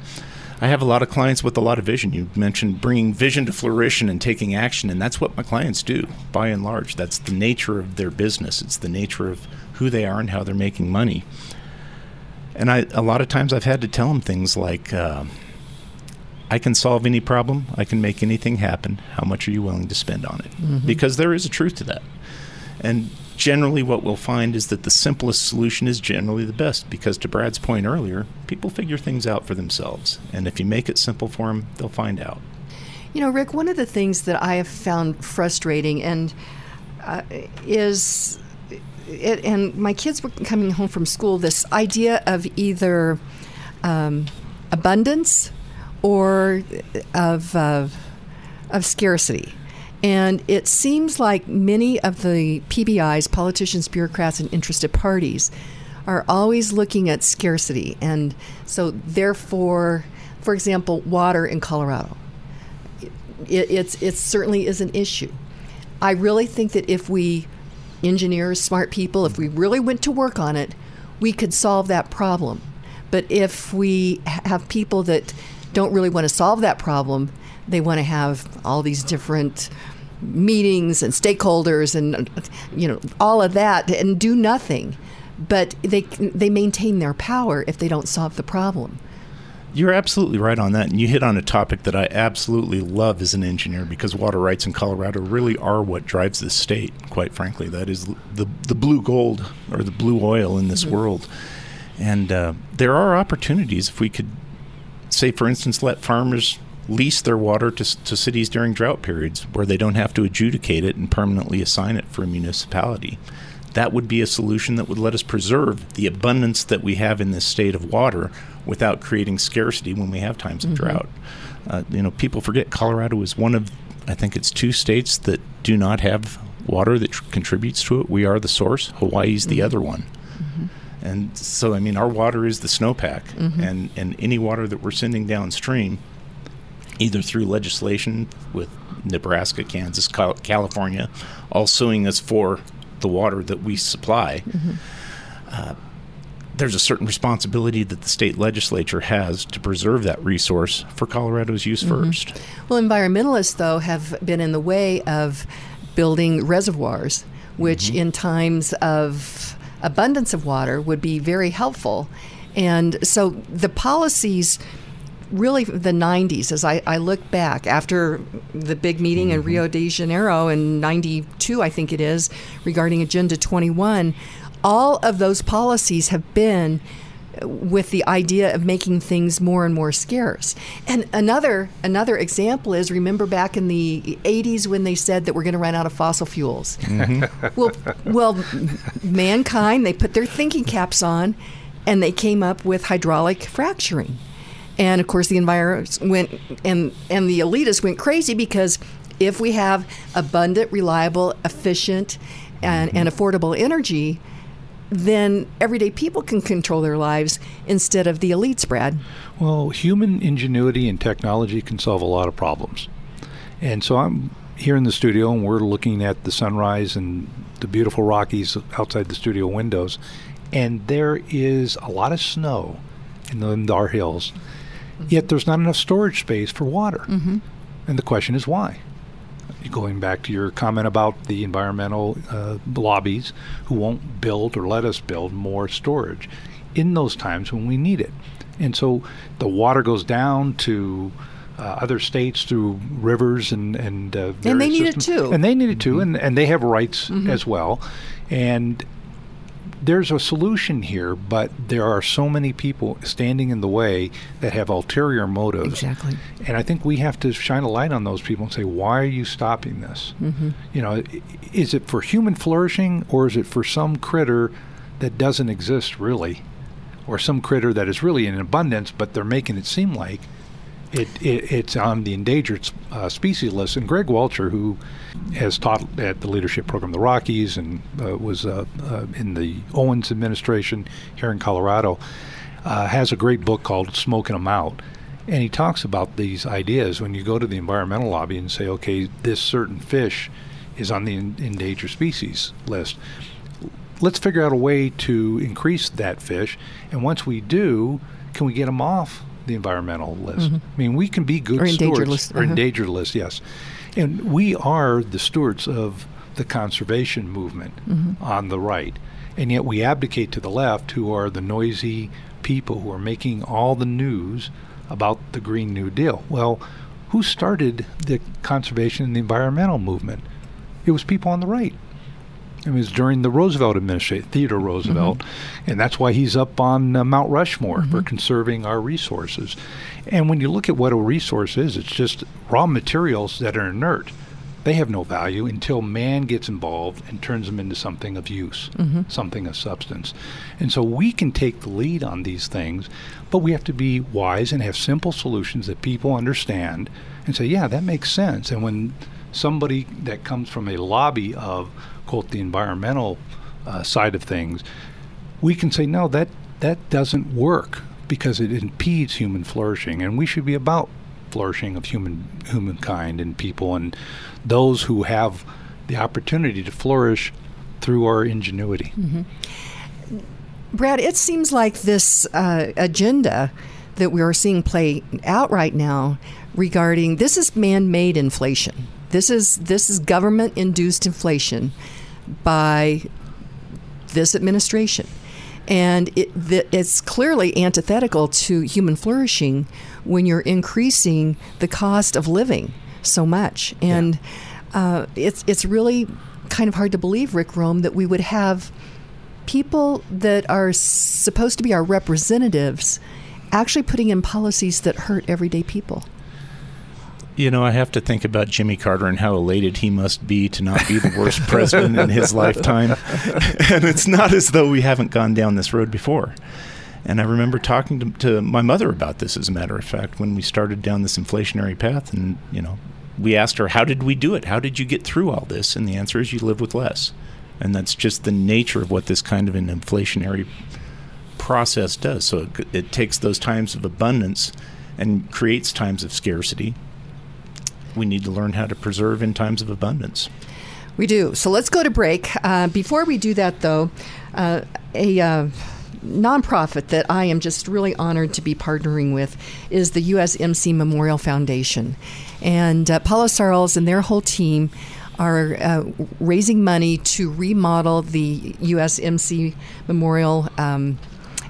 I have a lot of clients with a lot of vision. You mentioned bringing vision to fruition and taking action, and that's what my clients do by and large. That's the nature of their business. It's the nature of who they are and how they're making money. And I, a lot of times, I've had to tell them things like, uh, I can solve any problem. I can make anything happen. How much are you willing to spend on it? Mm-hmm. Because there is a truth to that. And generally, what we'll find is that the simplest solution is generally the best. Because to Brad's point earlier, people figure things out for themselves. And if you make it simple for them, they'll find out. You know, Rick, one of the things that I have found frustrating and uh, is, it, and my kids were coming home from school, this idea of either um, abundance or of, uh, of scarcity. And it seems like many of the PBIs, politicians, bureaucrats, and interested parties, are always looking at scarcity. And so, therefore, for example, water in Colorado it, it's it certainly is an issue. I really think that if we engineers, smart people, if we really went to work on it, we could solve that problem. But if we have people that don't really want to solve that problem, they want to have all these different meetings and stakeholders and you know all of that and do nothing. But they they maintain their power if they don't solve the problem. You're absolutely right on that. And you hit on a topic that I absolutely love as an engineer because water rights in Colorado really are what drives this state, quite frankly. That is the, the blue gold or the blue oil in this mm-hmm. world. And uh, there are opportunities if we could, say, for instance, let farmers lease their water to, to cities during drought periods where they don't have to adjudicate it and permanently assign it for a municipality that would be a solution that would let us preserve the abundance that we have in this state of water without creating scarcity when we have times of mm-hmm. drought. Uh, you know, people forget Colorado is one of, I think it's two states that do not have water that tr- contributes to it. We are the source. Hawaii's the mm-hmm. other one. Mm-hmm. And so, I mean, our water is the snowpack, mm-hmm. and, and any water that we're sending downstream, either through legislation with Nebraska, Kansas, California, all suing us for the water that we supply, mm-hmm. uh, there's a certain responsibility that the state legislature has to preserve that resource for Colorado's use mm-hmm. first. Well, environmentalists, though, have been in the way of building reservoirs, which mm-hmm. in times of abundance of water would be very helpful. And so the policies really the 90s as I, I look back after the big meeting mm-hmm. in Rio de Janeiro in 92, I think it is, regarding Agenda 21. All of those policies have been with the idea of making things more and more scarce. And another another example is remember back in the 80s when they said that we're going to run out of fossil fuels. Mm-hmm. well, well, mankind they put their thinking caps on, and they came up with hydraulic fracturing. And of course, the environment went and and the elitists went crazy because if we have abundant, reliable, efficient, and, and mm-hmm. affordable energy, then everyday people can control their lives instead of the elites, Brad. Well, human ingenuity and technology can solve a lot of problems. And so I'm here in the studio and we're looking at the sunrise and the beautiful Rockies outside the studio windows. And there is a lot of snow in, the, in our hills. Yet there's not enough storage space for water. Mm-hmm. And the question is why? Going back to your comment about the environmental uh, lobbies who won't build or let us build more storage in those times when we need it. And so the water goes down to uh, other states through rivers and and uh, and they need systems. it too. And they need it too, mm-hmm. and and they have rights mm-hmm. as well. And there's a solution here, but there are so many people standing in the way that have ulterior motives. Exactly. And I think we have to shine a light on those people and say, why are you stopping this? Mm-hmm. You know, is it for human flourishing or is it for some critter that doesn't exist really? Or some critter that is really in abundance, but they're making it seem like it, it, it's on the endangered uh, species list. And Greg Walcher, who has taught at the leadership program, the Rockies, and uh, was uh, uh in the Owens administration here in Colorado, uh, has a great book called "Smoking Them Out." And he talks about these ideas when you go to the environmental lobby and say, okay, this certain fish is on the endangered species list. Let's figure out a way to increase that fish. And once we do, can we get them off the environmental list. Mm-hmm. I mean, we can be good or stewards endangered list. or uh-huh. endangered list, yes, and we are the stewards of the conservation movement mm-hmm. on the right, and yet we abdicate to the left, who are the noisy people who are making all the news about the Green New Deal. Well, who started the conservation and the environmental movement? It was people on the right. It was during the Roosevelt administration, Theodore Roosevelt, mm-hmm. and that's why he's up on uh, Mount Rushmore mm-hmm. for conserving our resources. And when you look at what a resource is, it's just raw materials that are inert. They have no value until man gets involved and turns them into something of use, mm-hmm. something of substance. And so we can take the lead on these things, but we have to be wise and have simple solutions that people understand and say, yeah, that makes sense. And when somebody that comes from a lobby of quote the environmental uh, side of things, we can say no, that that doesn't work because it impedes human flourishing, and we should be about flourishing of human humankind and people and those who have the opportunity to flourish through our ingenuity. Mm-hmm. Brad, it seems like this uh, agenda that we are seeing play out right now regarding this is man-made inflation. This is this is government-induced inflation by this administration. And it, it's clearly antithetical to human flourishing when you're increasing the cost of living so much. And yeah. uh, it's, it's really kind of hard to believe, Rick Rome, that we would have people that are supposed to be our representatives actually putting in policies that hurt everyday people. You know, I have to think about Jimmy Carter and how elated he must be to not be the worst president in his lifetime. and it's not as though we haven't gone down this road before. And I remember talking to, to, my mother about this, as a matter of fact, when we started down this inflationary path. And, you know, we asked her, How did we do it? How did you get through all this? And the answer is, You live with less. And that's just the nature of what this kind of an inflationary process does. So it, it takes those times of abundance and creates times of scarcity we need to learn how to preserve in times of abundance. We do. So let's go to break. Uh, before we do that, though, uh, a uh, nonprofit that I am just really honored to be partnering with is the USMC Memorial Foundation. And uh, Paula Sarles and their whole team are uh, raising money to remodel the USMC Memorial. Um,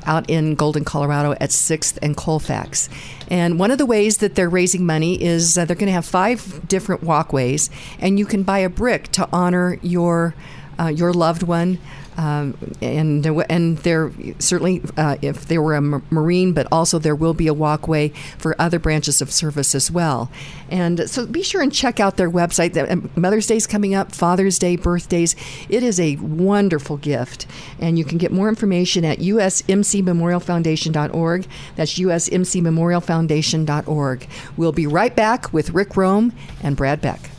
out in Golden, Colorado at 6th and Colfax. And one of the ways that they're raising money is uh, they're going to have five different walkways, and you can buy a brick to honor your uh, your loved one um, and and there certainly uh, if there were a marine, but also there will be a walkway for other branches of service as well. And so be sure and check out their website. Um, Mother's Day is coming up, Father's Day, birthdays. It is a wonderful gift, and you can get more information at usmcmemorialfoundation.org. That's usmcmemorialfoundation.org. We'll be right back with Rick Rome and Brad Beck.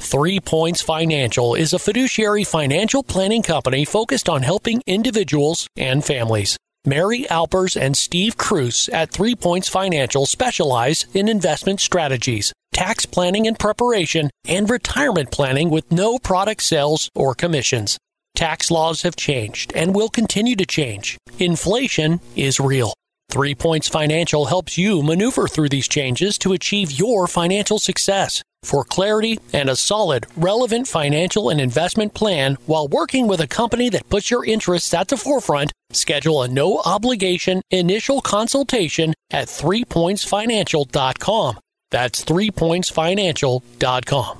Three Points Financial is a fiduciary financial planning company focused on helping individuals and families. Mary Alpers and Steve Cruz at Three Points Financial specialize in investment strategies, tax planning and preparation, and retirement planning with no product sales or commissions. Tax laws have changed and will continue to change. Inflation is real. Three Points Financial helps you maneuver through these changes to achieve your financial success. For clarity and a solid, relevant financial and investment plan while working with a company that puts your interests at the forefront, schedule a no obligation initial consultation at threepointsfinancial.com. That's threepointsfinancial.com.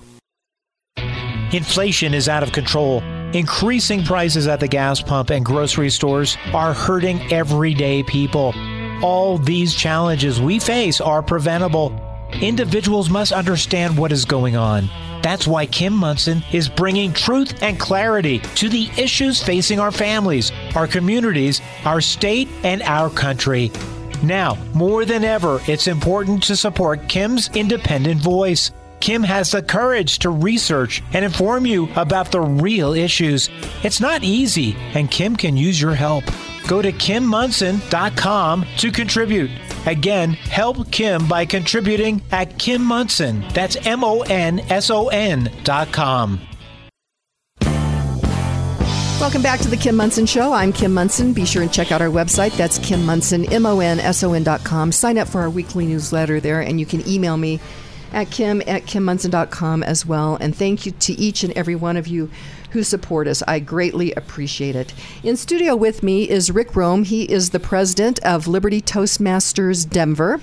Inflation is out of control. Increasing prices at the gas pump and grocery stores are hurting everyday people. All these challenges we face are preventable Individuals must understand what is going on. That's why Kim Monson is bringing truth and clarity to the issues facing our families, our communities, our state, and our country. Now, more than ever, it's important to support Kim's independent voice. Kim has the courage to research and inform you about the real issues. It's not easy, and Kim can use your help. Go to kimmonson.com to contribute. Again, help Kim by contributing at Kim Monson. That's M O N S O N dot com. Welcome back to the Kim Monson Show. I'm Kim Monson. Be sure and check out our website. That's Kim Monson, M O N S O N dot com. Sign up for our weekly newsletter there, and you can email me at kim at kimmonson.com as well. And thank you to each and every one of you who support us. I greatly appreciate it. In studio with me is Rick Rome. He is the president of Liberty Toastmasters Denver.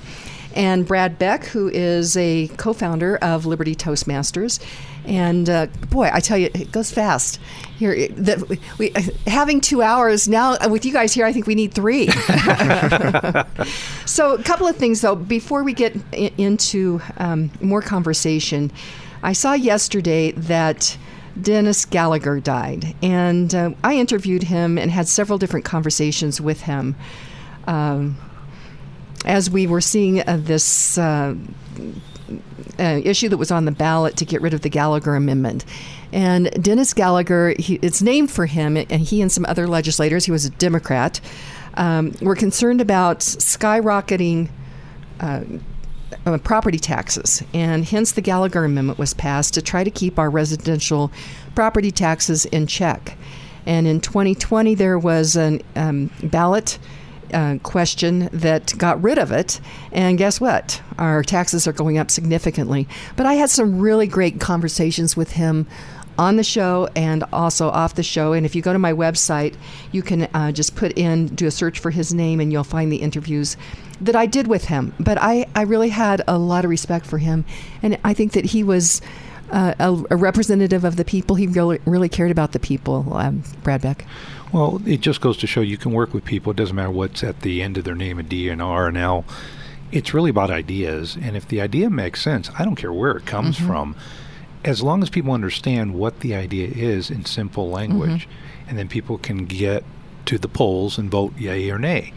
and Brad Beck, who is a co founder of Liberty Toastmasters. And uh, boy, I tell you, it goes fast. Here, that we having two hours now uh, with you guys here. I think we need three. so, a couple of things though before we get I- into um, more conversation. I saw yesterday that Dennis Gallagher died, and uh, I interviewed him and had several different conversations with him. Um, as we were seeing uh, this uh, uh, issue that was on the ballot to get rid of the Gallagher Amendment. And Dennis Gallagher, he, it's named for him, and he and some other legislators, he was a Democrat, um, were concerned about skyrocketing. Uh, property taxes, and hence the Gallagher Amendment was passed to try to keep our residential property taxes in check. And in 2020, there was a um, ballot uh, question that got rid of it. And guess what? Our taxes are going up significantly. But I had some really great conversations with him on the show and also off the show. And if you go to my website, you can uh, just put in, do a search for his name, and you'll find the interviews that I did with him. But I, I really had a lot of respect for him. And I think that he was. Uh, a, a, representative of the people. He really, really cared about the people, um, Brad Beck. Well, it just goes to show you can work with people. It doesn't matter what's at the end of their name, a D, and R, and L. It's really about ideas. And if the idea makes sense, I don't care where it comes mm-hmm. from, as long as people understand what the idea is in simple language, mm-hmm. and then people can get to the polls and vote yay or nay.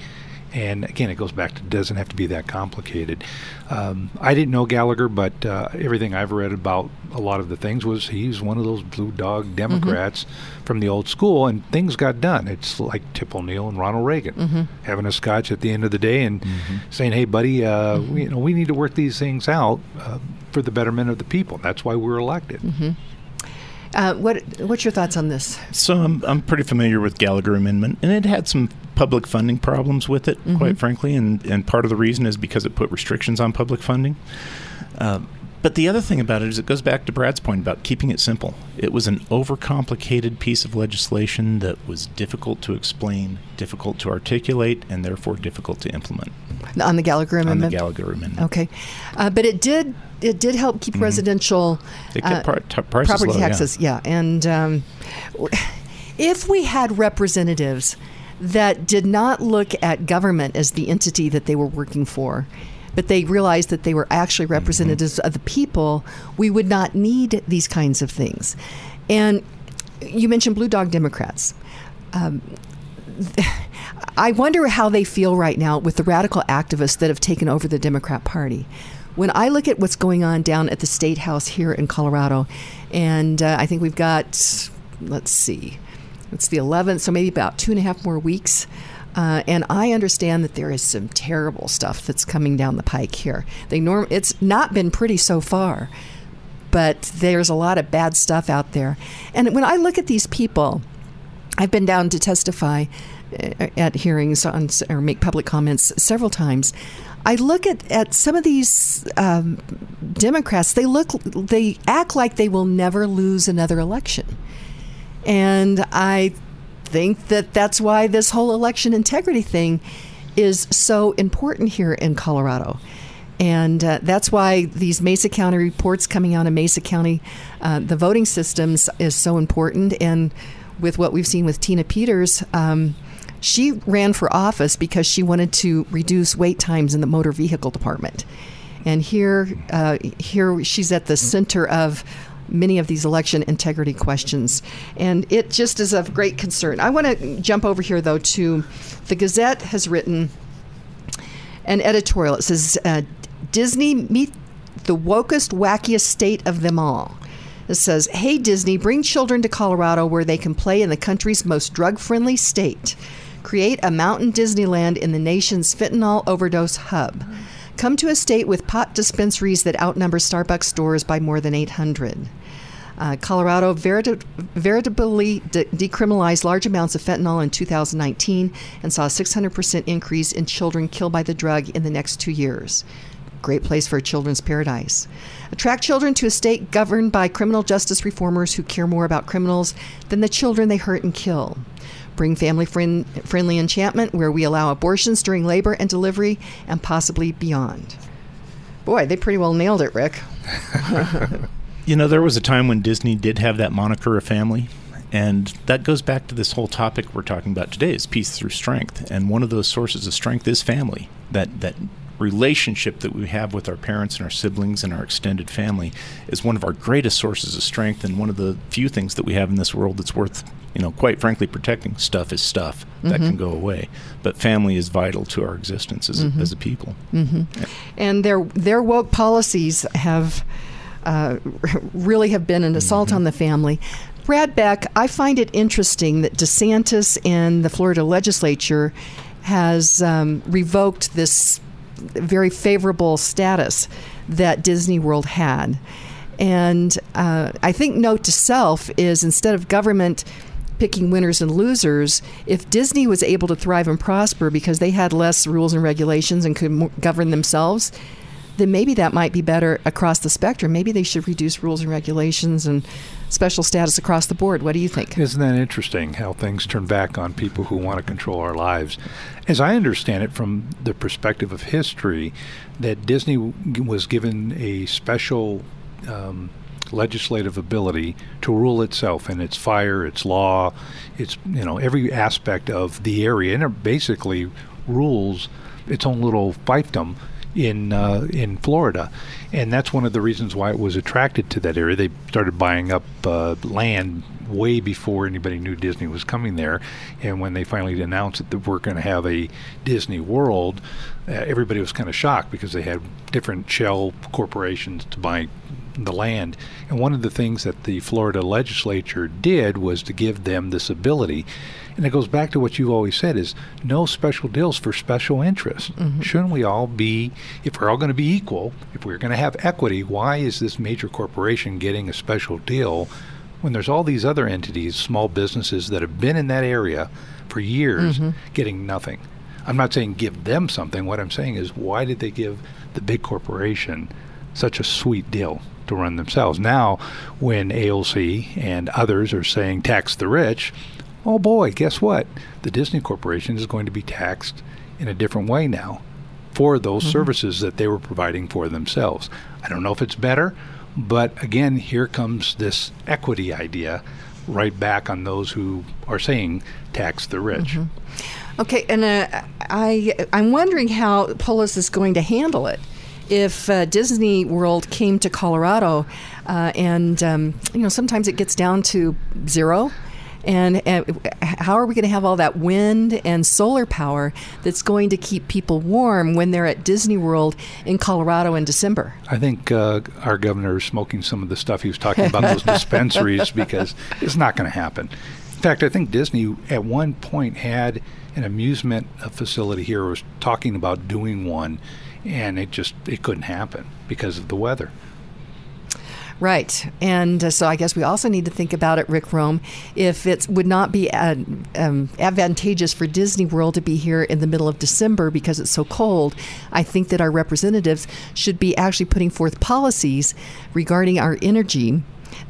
And again, it goes back to doesn't have to be that complicated. Um, I didn't know Gallagher, but uh, everything I've read about a lot of the things was he's one of those blue dog mm-hmm. Democrats mm-hmm. from the old school, and things got done. It's like Tip O'Neill and Ronald Reagan mm-hmm. having a scotch at the end of the day and mm-hmm. saying, "Hey, buddy, uh, we, mm-hmm. you know, we need to work these things out uh, for the betterment of the people." That's why we're elected. Uh, what what's your thoughts on this? So I'm I'm pretty familiar with Gallagher Amendment, and it had some public funding problems with it, mm-hmm. quite frankly, and and part of the reason is because it put restrictions on public funding. Uh, but the other thing about it is it goes back to Brad's point about keeping it simple. It was an overcomplicated piece of legislation that was difficult to explain, difficult to articulate, and therefore difficult to implement. On the Gallagher Amendment. On the Gallagher Amendment. Okay, uh, but it did it did help keep mm-hmm. residential uh, par- t- property low, taxes. Yeah, yeah. and um, if we had representatives that did not look at government as the entity that they were working for, but they realized that they were actually mm-hmm. representatives mm-hmm. of the people, we would not need these kinds of things. And you mentioned Blue Dog Democrats. Um, I wonder how they feel right now with the radical activists that have taken over the Democrat Party when I look at what's going on down at the State House here in Colorado, and uh, I think we've got, let's see, it's the 11th, so maybe about two and a half more weeks. Uh, and I understand that there is some terrible stuff that's coming down the pike here. They norm it's not been pretty so far, but there's a lot of bad stuff out there. And when I look at these people, I've been down to testify uh, at hearings on, or make public comments several times. I look at, at some of these um, Democrats. They look, they act like they will never lose another election, and I think that that's why this whole election integrity thing is so important here in Colorado. And uh, that's why these Mesa County reports coming out of Mesa County, uh, the voting systems is so important. And with what we've seen with Tina Peters, um, she ran for office because she wanted to reduce wait times in the motor vehicle department. And here, uh, here she's at the center of many of these election integrity questions. And it just is of great concern. I want to jump over here, though, to the Gazette has written an editorial. It says, uh, Disney meet the wokest, wackiest state of them all. It says, Hey, Disney, bring children to Colorado where they can play in the country's most drug friendly state. Create a mountain Disneyland in the nation's fentanyl overdose hub. Come to a state with pot dispensaries that outnumber Starbucks stores by more than 800. Uh, Colorado verita- veritably de- decriminalized large amounts of fentanyl in 2019 and saw a 600% increase in children killed by the drug in the next two years. Great place for a children's paradise. Attract children to a state governed by criminal justice reformers who care more about criminals than the children they hurt and kill bring family friend, friendly enchantment where we allow abortions during labor and delivery and possibly beyond. Boy, they pretty well nailed it, Rick. you know, there was a time when Disney did have that moniker of family. And that goes back to this whole topic we're talking about today is peace through strength. And one of those sources of strength is family. That that relationship that we have with our parents and our siblings and our extended family is one of our greatest sources of strength and one of the few things that we have in this world that's worth, you know, quite frankly protecting. Stuff is stuff that Mm-hmm. can go away. But family is vital to our existence as, a, as a people. Mm-hmm. And their their woke policies have uh, really have been an assault on the family. Brad Beck, I find it interesting that DeSantis and the Florida legislature has um, revoked this very favorable status that Disney World had. And uh, I think note to self is instead of government picking winners and losers, if Disney was able to thrive and prosper because they had less rules and regulations and could govern themselves, then maybe that might be better across the spectrum. Maybe they should reduce rules and regulations and special status across the board. What do you think? Isn't that interesting how things turn back on people who want to control our lives? As I understand it from the perspective of history, that Disney was given a special um, legislative ability to rule itself and its fire, its law, its you know every aspect of the area, and it basically rules its own little fiefdom in uh, in Florida, and that's one of the reasons why it was attracted to that area. They started buying up uh, land way before anybody knew Disney was coming there, and when they finally announced that we're going to have a Disney World, uh, everybody was kind of shocked because they had different shell corporations to buy the land. And one of the things that the Florida legislature did was to give them this ability. And it goes back to what you've always said is no special deals for special interests. Mm-hmm. Shouldn't we all be if we're all going to be equal, if we're going to have equity, why is this major corporation getting a special deal when there's all these other entities, small businesses that have been in that area for years mm-hmm. getting nothing? I'm not saying give them something. What I'm saying is why did they give the big corporation such a sweet deal to run themselves? Now, when AOC and others are saying tax the rich, oh boy, guess what? The Disney Corporation is going to be taxed in a different way now for those services that they were providing for themselves. I don't know if it's better, but again, here comes this equity idea right back on those who are saying tax the rich. Okay, and uh, I I'm wondering how Polis is going to handle it if uh, Disney World came to Colorado, uh, and um, you know sometimes it gets down to zero. And uh, how are we going to have all that wind and solar power that's going to keep people warm when they're at Disney World in Colorado in December? I think uh, our governor is smoking some of the stuff he was talking about those dispensaries because it's not going to happen. In fact, I think Disney at one point had an amusement uh, facility here, was talking about doing one, and it just it couldn't happen because of the weather. Right. And uh, so I guess we also need to think about it, Rick Rome, if it would not be uh, um, advantageous for Disney World to be here in the middle of December because it's so cold. I think that our representatives should be actually putting forth policies regarding our energy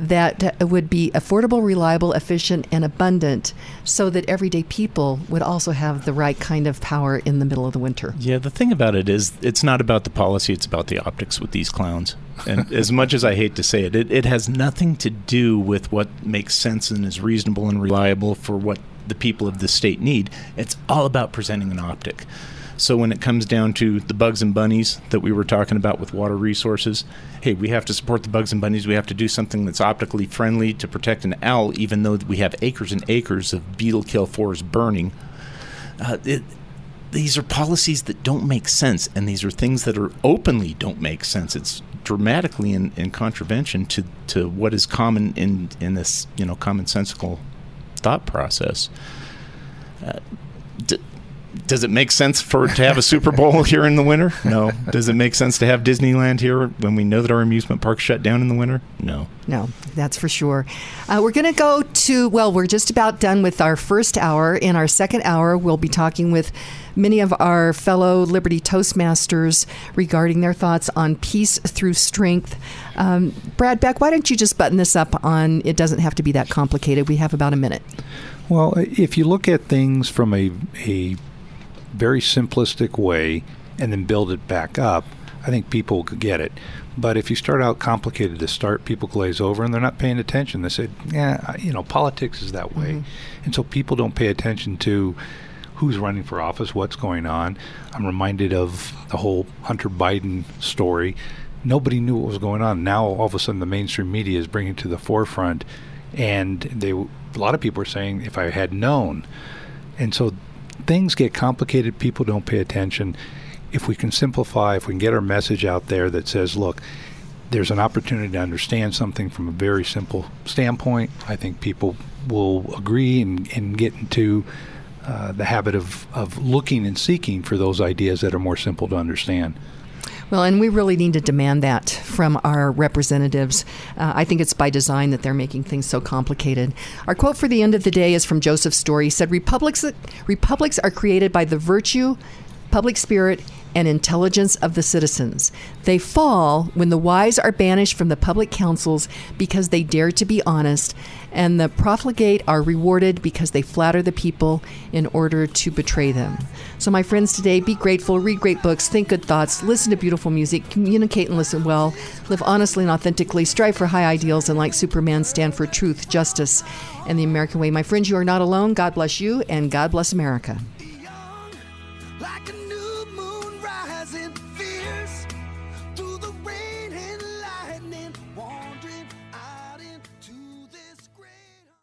that would be affordable, reliable, efficient, and abundant so that everyday people would also have the right kind of power in the middle of the winter. Yeah, the thing about it is, it's not about the policy; it's about the optics with these clowns. And as much as I hate to say it, it, it has nothing to do with what makes sense and is reasonable and reliable for what the people of the state need. It's all about presenting an optic. So when it comes down to the bugs and bunnies that we were talking about with water resources, hey, we have to support the bugs and bunnies. We have to do something that's optically friendly to protect an owl, even though we have acres and acres of beetle kill forest burning. Uh, it, these are policies that don't make sense, and these are things that are openly don't make sense. It's dramatically in, in contravention to, to what is common in in this you know commonsensical thought process. Uh, d- does it make sense for to have a Super Bowl here in the winter? No. Does it make sense to have Disneyland here when we know that our amusement parks shut down in the winter? No. No, that's for sure. Uh, we're going to go to, well, we're just about done with our first hour. In our second hour, we'll be talking with many of our fellow Liberty Toastmasters regarding their thoughts on peace through strength. Um, Brad Beck, why don't you just button this up on it doesn't have to be that complicated? We have about a minute. Well, if you look at things from a, a very simplistic way and then build it back up, I think people could get it. But if you start out complicated to start, people glaze over and they're not paying attention. They say, yeah, you know, politics is that way. Mm-hmm. And so people don't pay attention to who's running for office, what's going on. I'm reminded of the whole Hunter Biden story. Nobody knew what was going on. Now all of a sudden the mainstream media is bringing to the forefront, and they a lot of people are saying if I had known, and so things get complicated. People don't pay attention. If we can simplify, if we can get our message out there that says, look, there's an opportunity to understand something from a very simple standpoint, I think people will agree and, and get into uh, the habit of, of looking and seeking for those ideas that are more simple to understand. Well, and we really need to demand that from our representatives. Uh, I think it's by design that they're making things so complicated. Our quote for the end of the day is from Joseph Story. He said, Republics, Republics are created by the virtue, public spirit, and intelligence of the citizens. They fall when the wise are banished from the public councils because they dare to be honest, and the profligate are rewarded because they flatter the people in order to betray them. So, my friends, today be grateful, read great books, think good thoughts, listen to beautiful music, communicate and listen well, live honestly and authentically, strive for high ideals, and like Superman, stand for truth, justice, and the American way. My friends, you are not alone. God bless you, and God bless America.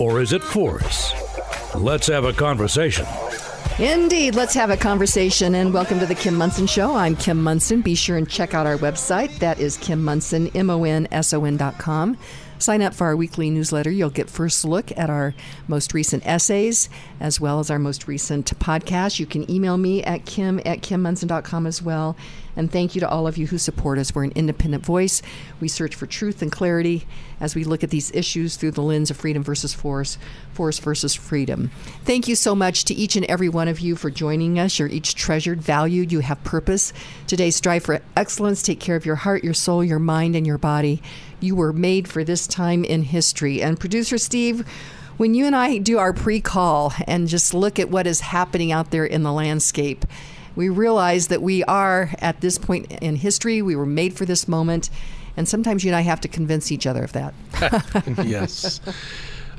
or is it force? Let's have a conversation. Indeed, let's have a conversation and welcome to the Kim Monson Show. I'm Kim Monson. Be sure and check out our website. That is Kim Monson, M O N S O N dot com. Sign up for our weekly newsletter. You'll get first look at our most recent essays as well as our most recent podcast. You can email me at kim at kimmonson.com as well. And thank you to all of you who support us. We're an independent voice. We search for truth and clarity as we look at these issues through the lens of freedom versus force, force versus freedom. Thank you so much to each and every one of you for joining us. You're each treasured, valued, you have purpose. Today, strive for excellence. Take care of your heart, your soul, your mind, and your body. You were made for this time in history. And producer Steve, when you and I do our pre call and just look at what is happening out there in the landscape, we realize that we are at this point in history, we were made for this moment. And sometimes you and I have to convince each other of that. yes.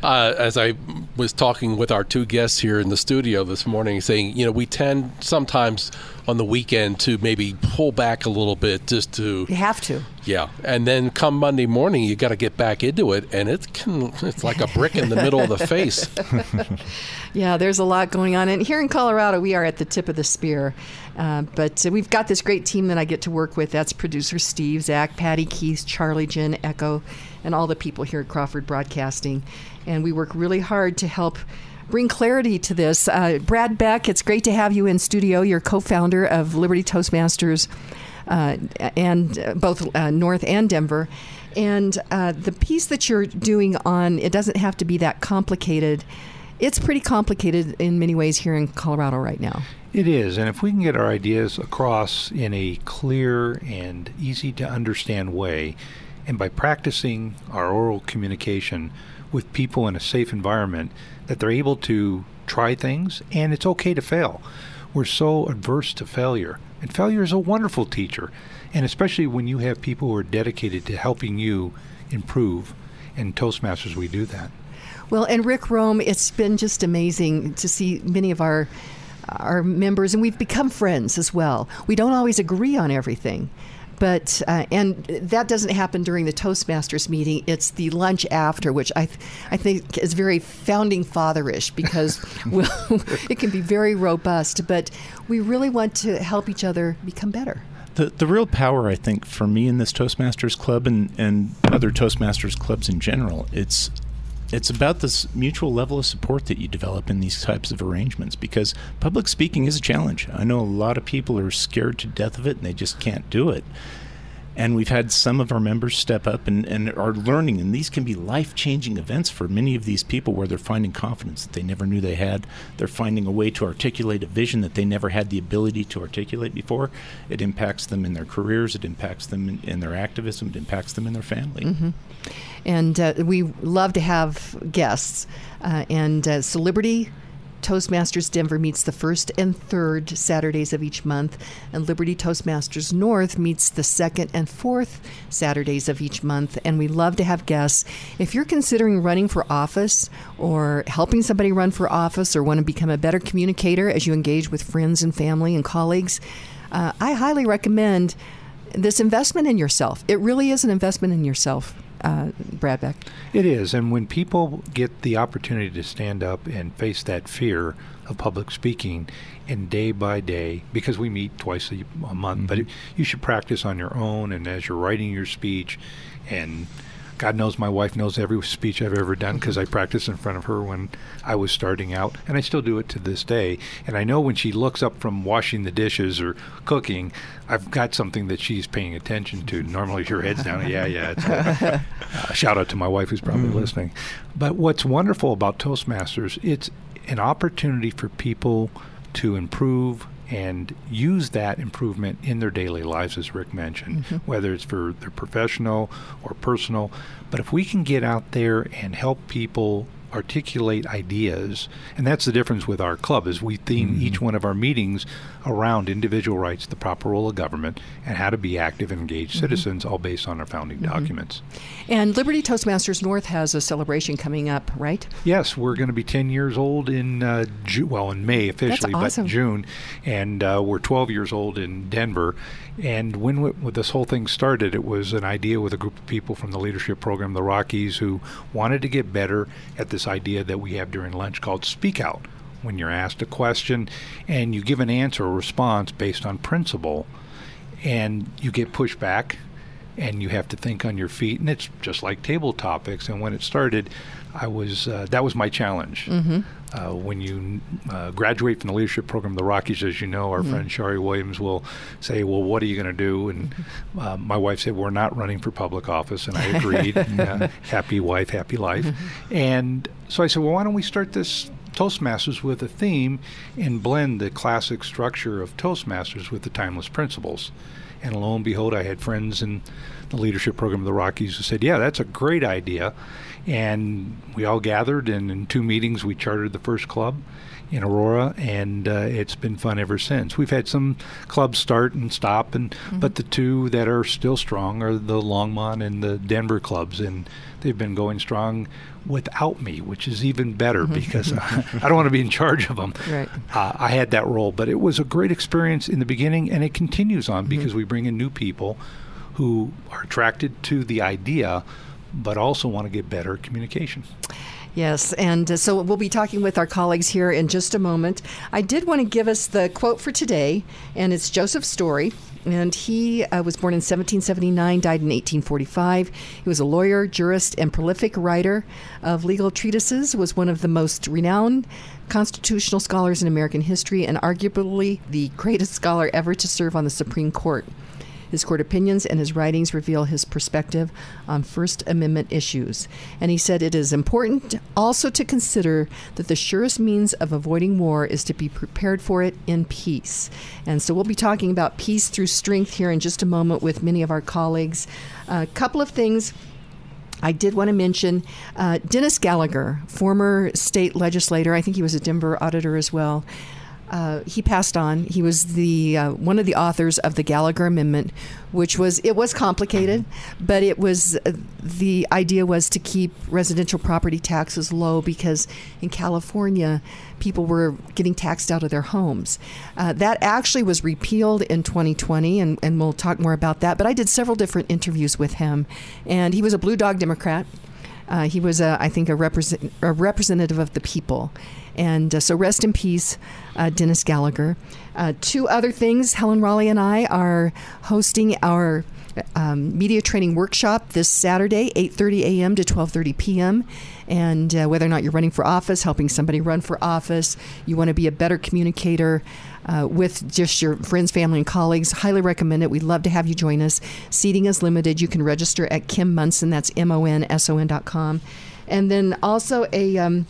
Uh, as I was talking with our two guests here in the studio this morning, saying, you know, we tend sometimes on the weekend to maybe pull back a little bit just to. You have to. Yeah, and then come Monday morning, you got to get back into it, and it can. It's like a brick in the middle of the face. yeah, there's a lot going on, and here in Colorado, we are at the tip of the spear. Uh, but uh, we've got this great team that I get to work with. That's producer Steve, Zach, Patty, Keith, Charlie, Jen, Echo, and all the people here at Crawford Broadcasting. And we work really hard to help bring clarity to this. Uh, Brad Beck, it's great to have you in studio. You're co-founder of Liberty Toastmasters, uh, and uh, both uh, North and Denver. And uh, the piece that you're doing on it doesn't have to be that complicated. It's pretty complicated in many ways here in Colorado right now. It is, and if we can get our ideas across in a clear and easy to understand way, and by practicing our oral communication with people in a safe environment, that they're able to try things and it's okay to fail. We're so adverse to failure, and failure is a wonderful teacher, and especially when you have people who are dedicated to helping you improve. In Toastmasters, we do that. Well, and Rick Rome, it's been just amazing to see many of our our members, and we've become friends as well. We don't always agree on everything, but uh, and that doesn't happen during the Toastmasters meeting. It's the lunch after, which I th- I think is very founding fatherish because well, it can be very robust. But we really want to help each other become better. The, the real power, I think, for me in this Toastmasters Club and, and other Toastmasters clubs in general, it's it's about this mutual level of support that you develop in these types of arrangements because public speaking is a challenge. I know a lot of people are scared to death of it and they just can't do it. And we've had some of our members step up and, and are learning, and these can be life changing events for many of these people where they're finding confidence that they never knew they had. They're finding a way to articulate a vision that they never had the ability to articulate before. It impacts them in their careers, it impacts them in, in their activism, it impacts them in their family. Mm-hmm. And uh, we love to have guests. Uh, and uh, Celebrity Toastmasters Denver meets the first and third Saturdays of each month, and Liberty Toastmasters North meets the second and fourth Saturdays of each month. And we love to have guests. If you're considering running for office or helping somebody run for office or want to become a better communicator as you engage with friends and family and colleagues, uh, I highly recommend this investment in yourself. It really is an investment in yourself uh, Brad Beck. It is. And when people get the opportunity to stand up and face that fear of public speaking and day by day, because we meet twice a, a month, mm-hmm. but it, you should practice on your own and as you're writing your speech and God knows my wife knows every speech I've ever done because I practiced in front of her when I was starting out, and I still do it to this day. And I know when she looks up from washing the dishes or cooking, I've got something that she's paying attention to. Normally, her head's down. yeah, yeah. It's uh, shout out to my wife who's probably mm. listening. But what's wonderful about Toastmasters, it's an opportunity for people to improve and use that improvement in their daily lives, as Rick mentioned, mm-hmm. whether it's for their professional or personal. But if we can get out there and help people articulate ideas and that's the difference with our club is we theme mm-hmm. each one of our meetings around individual rights the proper role of government and how to be active and engaged mm-hmm. citizens all based on our founding mm-hmm. documents and liberty toastmasters north has a celebration coming up right yes we're going to be 10 years old in uh, Ju- well in may officially awesome. but june and uh, we're 12 years old in denver and when, we, when this whole thing started, it was an idea with a group of people from the leadership program, the Rockies, who wanted to get better at this idea that we have during lunch called Speak Out. When you're asked a question and you give an answer or response based on principle, and you get pushback and you have to think on your feet and it's just like table topics and when it started i was uh, that was my challenge mm-hmm. Uh, when you uh, graduate from the leadership program, the Rockies, as you know, our mm-hmm. friend Shari Williams will say, "Well, what are you going to do?" And mm-hmm. uh, my wife said, "We're not running for public office," and I agreed. and, uh, happy wife, happy life. Mm-hmm. And so I said, "Well, why don't we start this Toastmasters with a theme and blend the classic structure of Toastmasters with the timeless principles?" And lo and behold, I had friends in the leadership program of the Rockies who said, "Yeah, that's a great idea." And we all gathered, and in two meetings, we chartered the first club in Aurora, and uh, it's been fun ever since. We've had some clubs start and stop, and mm-hmm. but the two that are still strong are the Longmont and the Denver clubs, and they've been going strong without me, which is even better mm-hmm. because I, I don't want to be in charge of them. Right. Uh, I had that role, but it was a great experience in the beginning, and it continues on mm-hmm. because we bring in new people who are attracted to the idea but also want to get better communication. Yes, and uh, so we'll be talking with our colleagues here in just a moment. I did want to give us the quote for today, and it's Joseph Story. And he uh, was born in 1779, died in 1845. He was a lawyer, jurist, and prolific writer of legal treatises, was one of the most renowned constitutional scholars in American history, and arguably the greatest scholar ever to serve on the Supreme Court. His court opinions and his writings reveal his perspective on First Amendment issues. And he said it is important also to consider that the surest means of avoiding war is to be prepared for it in peace. And so we'll be talking about peace through strength here in just a moment with many of our colleagues. A couple of things. I did want to mention uh, Dennis Gallagher, former state legislator. I think he was a Denver auditor as well. Uh, he passed on. He was the uh, one of the authors of the Gallagher Amendment, which was it was complicated, but it was uh, the idea was to keep residential property taxes low because in California people were getting taxed out of their homes. Uh, that actually was repealed in 2020, and, and we'll talk more about that. But I did several different interviews with him, and he was a Blue Dog Democrat. Uh, he was, a, I think, a, represent, a representative of the people and uh, so rest in peace, uh, Dennis Gallagher. Uh, two other things Helen Raleigh and I are hosting our um, media training workshop this Saturday, 8:30 a.m. to 12:30 p.m. And uh, whether or not you're running for office, helping somebody run for office, you want to be a better communicator. Uh, with just your friends, family, and colleagues. Highly recommend it. We'd love to have you join us. Seating is limited. You can register at Kim Monson. That's M O N S O N dot com. And then also a. Um,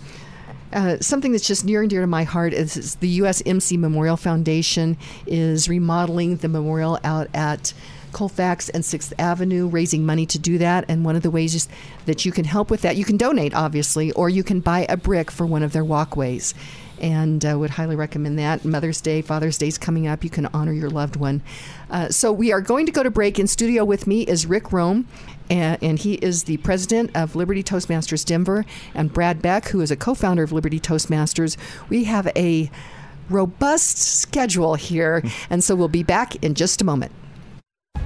uh, something that's just near and dear to my heart is, is the USMC Memorial Foundation is remodeling the memorial out at Colfax and Sixth Avenue, raising money to do that. And one of the ways that you can help with that, you can donate, obviously, or you can buy a brick for one of their walkways. And uh, would highly recommend that. Mother's Day, Father's Day is coming up. You can honor your loved one. Uh, so we are going to go to break. In studio with me is Rick Rome, and, and, he is the president of Liberty Toastmasters Denver, and Brad Beck, who is a co founder of Liberty Toastmasters. We have a robust schedule here, hmm. and so we'll be back in just a moment.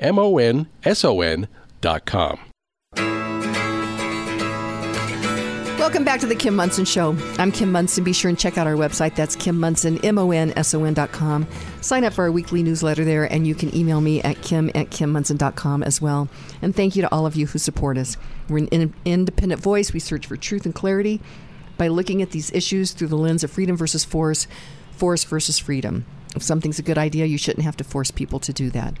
M O N S O N dot com. Welcome back to the Kim Monson Show. I'm Kim Monson. Be sure and check out our website. That's Kim Monson, M O N S O N dot com. Sign up for our weekly newsletter there, and you can email me at kim at kimmonson.com as well. And thank you to all of you who support us. We're an in- independent voice. We search for truth and clarity by looking at these issues through the lens of freedom versus force, force versus freedom. If something's a good idea, you shouldn't have to force people to do that.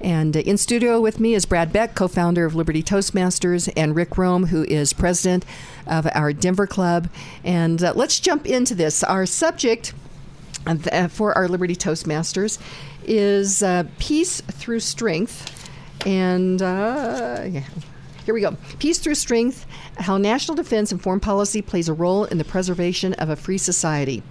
And uh, in studio with me is Brad Beck, co founder of Liberty Toastmasters, and Rick Rome, who is president of our Denver Club. And uh, let's jump into this. Our subject uh, for our Liberty Toastmasters is uh, peace through strength. And uh, yeah. Here we go. Peace through strength, how national defense and foreign policy plays a role in the preservation of a free society.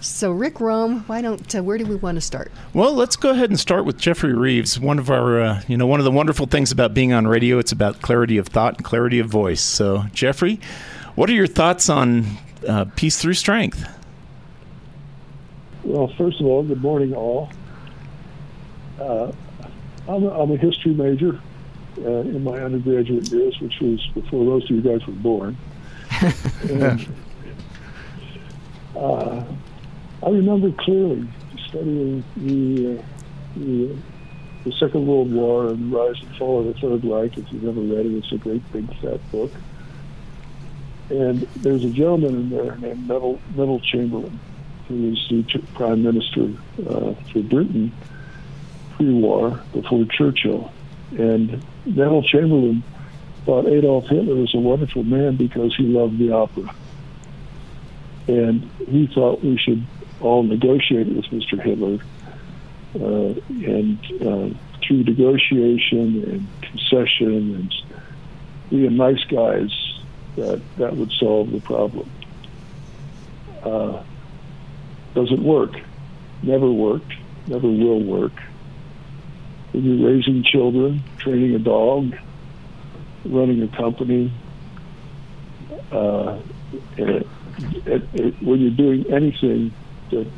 So, Rick Rome, why don't uh, where do we want to start? Well, let's go ahead and start with Jeffery Reeves. One of our, uh, you know, one of the wonderful things about being on radio, it's about clarity of thought and clarity of voice. So, Jeffery, what are your thoughts on uh, peace through strength? Well, first of all, good morning, all. Uh, I'm, a, I'm, a history major uh, in my undergraduate years, which was before most of you guys were born. and, uh, I remember clearly studying the, uh, the, the, Second World War and rise and fall of the Third Reich. If you've ever read it, it's a great big fat book. And there's a gentleman in there named Neville, Neville Chamberlain, who was the prime minister uh, for Britain pre-war before Churchill. And Neville Chamberlain thought Adolf Hitler was a wonderful man because he loved the opera. And he thought we should all negotiated with Mr. Hitler, uh, and uh, through negotiation and concession and being nice guys, that that would solve the problem. Uh, doesn't work. Never worked. Never will work. When you're raising children, training a dog, running a company, uh, it, it, it, when you're doing anything that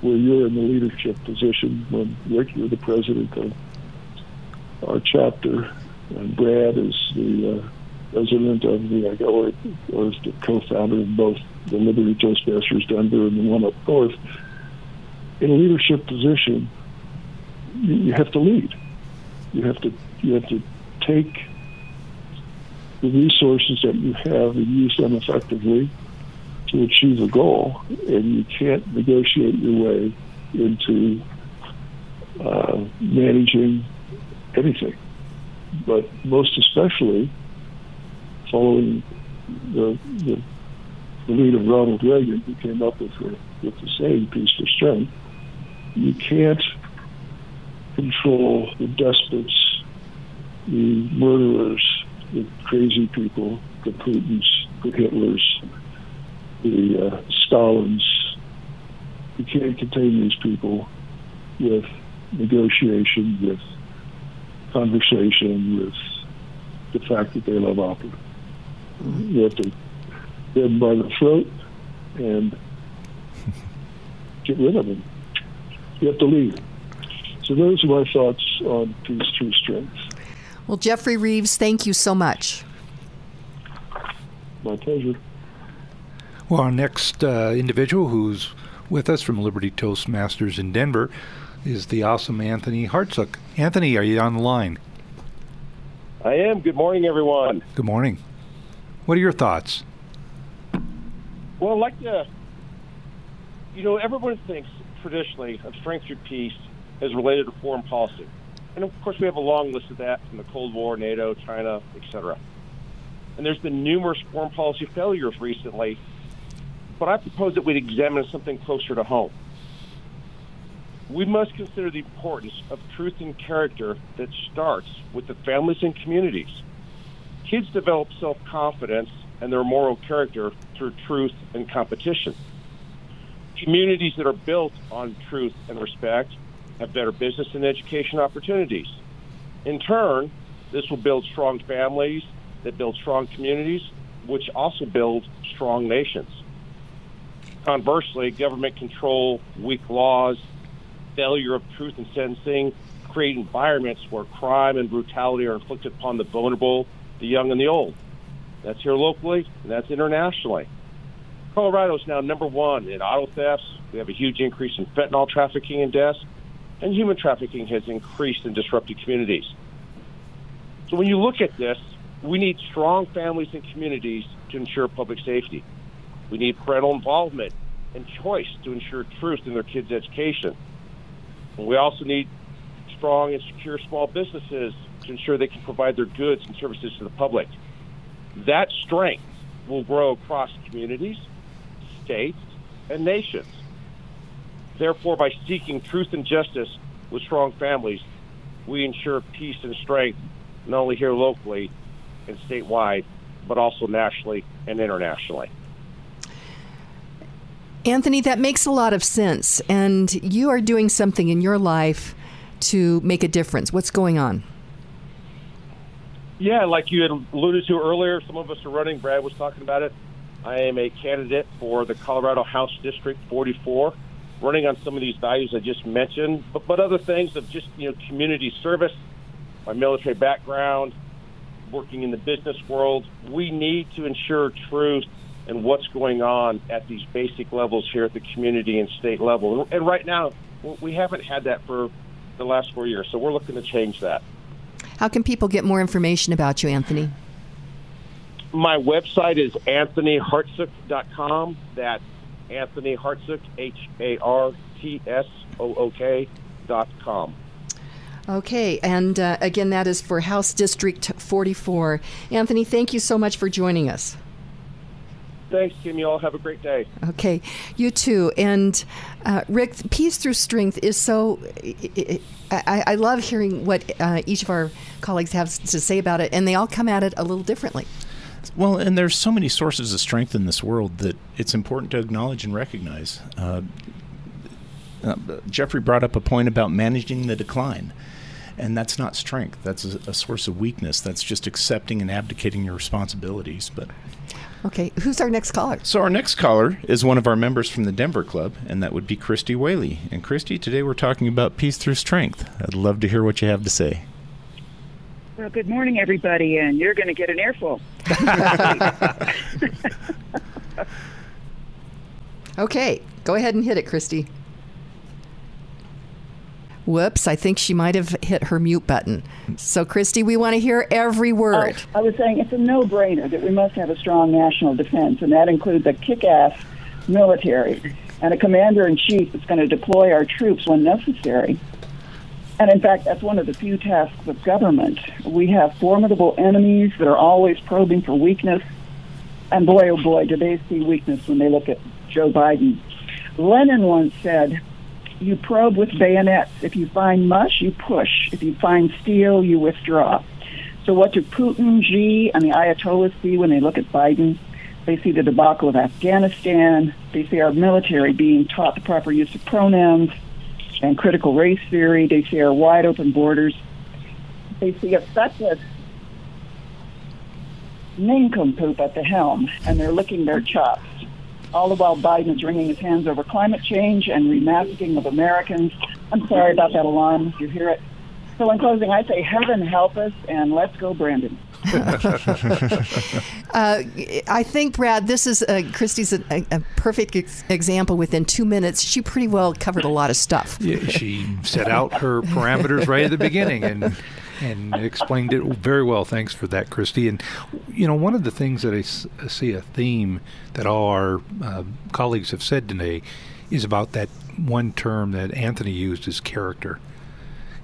where you're in the leadership position when Rick, you're the president of our chapter, and Brad is the uh, president of the, or, or is the co-founder of both the Liberty Toastmasters Denver and the one up north. In a leadership position, you, you have to lead. You have to you have to take the resources that you have and use them effectively to achieve a goal, and you can't negotiate your way into uh, managing anything. but most especially following the, the, the lead of Ronald Reagan, who came up with the, with the saying "peace for strength." You can't control the despots, the murderers, the crazy people, the Putins, the Hitlers, the uh, Stalins. You can't contain these people with negotiation, with conversation, with the fact that they love opera. You have to get them by the throat and get rid of them. You have to leave. So those are my thoughts on peace through strength. Well, Jeffery Reeves, thank you so much. My pleasure. Well, our next uh, individual who's with us from Liberty Toastmasters in Denver is the awesome Anthony Hartsook. Anthony, are you on the line? I am. Good morning, everyone. Good morning. What are your thoughts? Well, I'd like to, you know, everyone thinks traditionally of strength through peace as related to foreign policy. And of course, we have a long list of that from the Cold War, NATO, China, etc. And there's been numerous foreign policy failures recently. But I propose that we'd examine something closer to home. We must consider the importance of truth and character that starts with the families and communities. Kids develop self confidence and their moral character through truth and competition. Communities that are built on truth and respect have better business and education opportunities. In turn, this will build strong families that build strong communities, which also build strong nations. Conversely, government control, weak laws, failure of truth and sentencing create environments where crime and brutality are inflicted upon the vulnerable, the young, and the old. That's here locally, and that's internationally. Colorado is now number one in auto thefts. We have a huge increase in fentanyl trafficking and deaths, and human trafficking has increased in disrupted communities. So when you look at this, we need strong families and communities to ensure public safety. We need parental involvement and choice to ensure truth in their kids' education. And we also need strong and secure small businesses to ensure they can provide their goods and services to the public. That strength will grow across communities, states, and nations. Therefore, by seeking truth and justice with strong families, we ensure peace and strength not only here locally and statewide, but also nationally and internationally. Anthony, that makes a lot of sense. And you are doing something in your life to make a difference. What's going on? Yeah, like you had alluded to earlier, some of us are running. Brad was talking about it. I am a candidate for the Colorado House District 44, running on some of these values I just mentioned, but, but other things of just you know community service, my military background, working in the business world. We need to ensure truth and what's going on at these basic levels here at the community and state level. And right now, we haven't had that for the last four years, so we're looking to change that. How can people get more information about you, Anthony? My website is anthonyhartsook.com. That's Anthony Hartsook, H A R T S O O K dot com. Okay, and uh, again, that is for House District 44. Anthony, thank you so much for joining us. Thanks, Kim. You all have a great day. Okay, you too. And uh, Rick, peace through strength is so. I, I love hearing what uh, each of our colleagues have to say about it, and they all come at it a little differently. Well, and there's so many sources of strength in this world that it's important to acknowledge and recognize. Uh, uh, Jeffery brought up a point about managing the decline. And that's not strength. That's a, a, source of weakness. That's just accepting and abdicating your responsibilities. But okay, who's our next caller? So our next caller is one of our members from the Denver Club, and that would be Christie Whaley. And Christie, today we're talking about peace through strength. I'd love to hear what you have to say. Well, good morning, everybody, and you're going to get an earful. okay, go ahead and hit it, Christie. Whoops, I think she might have hit her mute button. So, Christie, we want to hear every oh, word. Oh, I was saying it's a no brainer that we must have a strong national defense, and that includes a kick ass military and a commander in chief that's going to deploy our troops when necessary. And in fact, that's one of the few tasks of government. We have formidable enemies that are always probing for weakness. And boy, oh boy, do they see weakness when they look at Joe Biden. Lenin once said, You probe with bayonets. If you find mush, you push. If you find steel, you withdraw. So, what do Putin, Xi, and the Ayatollahs see when they look at Biden? They see the debacle of Afghanistan. They see our military being taught the proper use of pronouns and critical race theory. They see our wide open borders. They see a feckless nincompoop at the helm, and they're licking their chops. All the while, Biden is wringing his hands over climate change and remasking of Americans. I'm sorry about that alarm if you hear it. So, in closing, I say, heaven help us, and let's go, Brandon. uh, I think, Brad, this is uh, Christie's a, a perfect ex- example. Within two minutes, she pretty well covered a lot of stuff. Yeah, she set out her parameters right at the beginning and and explained it very well. Thanks for that, Christie. And you know, one of the things that I see a theme that all our uh, colleagues have said today is about that one term that Anthony used is character.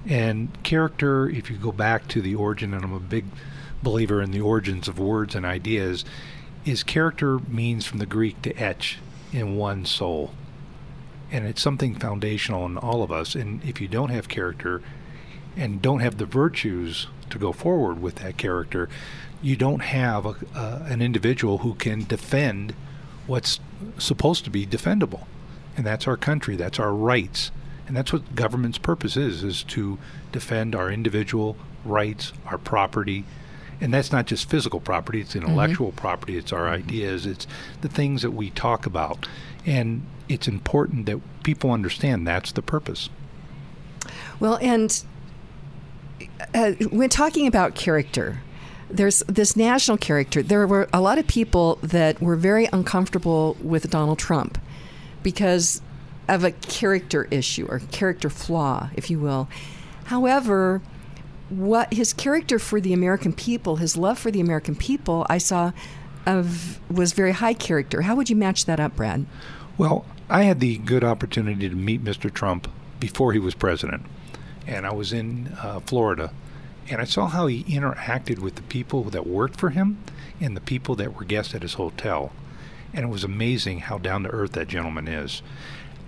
And character, if you go back to the origin, and I'm a big believer in the origins of words and ideas, is character means from the Greek to etch in one soul. And it's something foundational in all of us. And if you don't have character and don't have the virtues to go forward with that character, you don't have a, uh, an individual who can defend what's supposed to be defendable. And that's our country, that's our rights. And that's what government's purpose is, is to defend our individual rights, our property, and that's not just physical property it's intellectual mm-hmm. property it's our ideas it's the things that we talk about and it's important that people understand that's the purpose well and uh, when talking about character there's this national character there were a lot of people that were very uncomfortable with donald trump because of a character issue or character flaw if you will however what his character for the American people, his love for the American people, I saw of was very high character. How would you match that up, Brad? Well, I had the good opportunity to meet Mr. Trump before he was president, and I was in uh, Florida, and I saw how he interacted with the people that worked for him and the people that were guests at his hotel, and it was amazing how down to earth that gentleman is.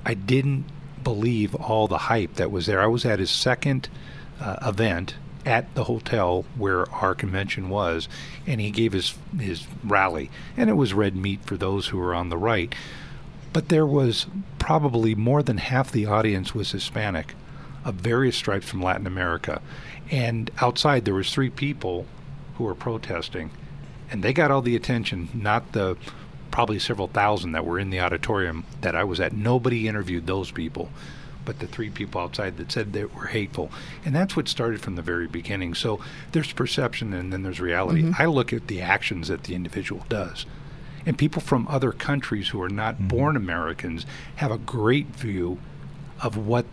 I didn't believe all the hype that was there. I was at his second uh, event at the hotel where our convention was, and he gave his his rally, and it was red meat for those who were on the right. But there was probably more than half the audience was Hispanic, of various stripes from Latin America, and outside there was three people who were protesting, and they got all the attention, not the probably several thousand that were in the auditorium that I was at. Nobody interviewed those people but the three people outside that said they were hateful. And that's what started from the very beginning. So there's perception and then there's reality. Mm-hmm. I look at the actions that the individual does. And people from other countries who are not mm-hmm. born Americans have a great view of what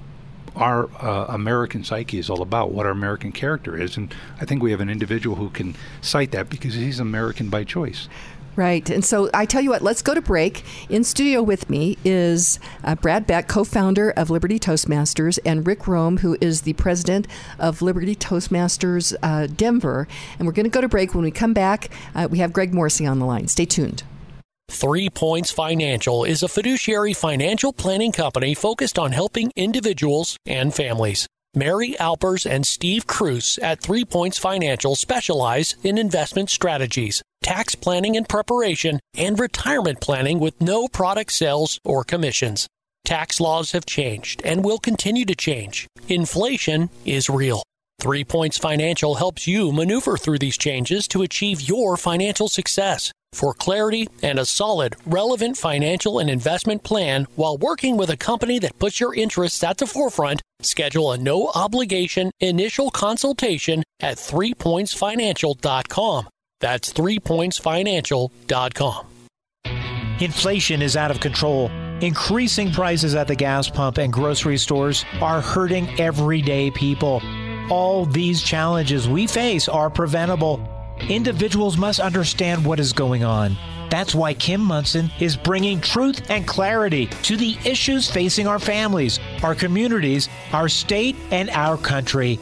our uh, American psyche is all about, what our American character is. And I think we have an individual who can cite that because he's American by choice. Right. And so I tell you what, let's go to break. In studio with me is uh, Brad Beck, co founder of Liberty Toastmasters, and Rick Rome, who is the president of Liberty Toastmasters uh, Denver. And we're going to go to break. When we come back, uh, we have Greg Morrissey on the line. Stay tuned. Three Points Financial is a fiduciary financial planning company focused on helping individuals and families. Mary Alpers and Steve Cruz at Three Points Financial specialize in investment strategies, tax planning and preparation, and retirement planning with no product sales or commissions. Tax laws have changed and will continue to change. Inflation is real. Three Points Financial helps you maneuver through these changes to achieve your financial success. For clarity and a solid, relevant financial and investment plan while working with a company that puts your interests at the forefront, schedule a no obligation initial consultation at threepointsfinancial.com. That's threepointsfinancial.com. Inflation is out of control. Increasing prices at the gas pump and grocery stores are hurting everyday people. All these challenges we face are preventable. Individuals must understand what is going on. That's why Kim Monson is bringing truth and clarity to the issues facing our families, our communities, our state, and our country.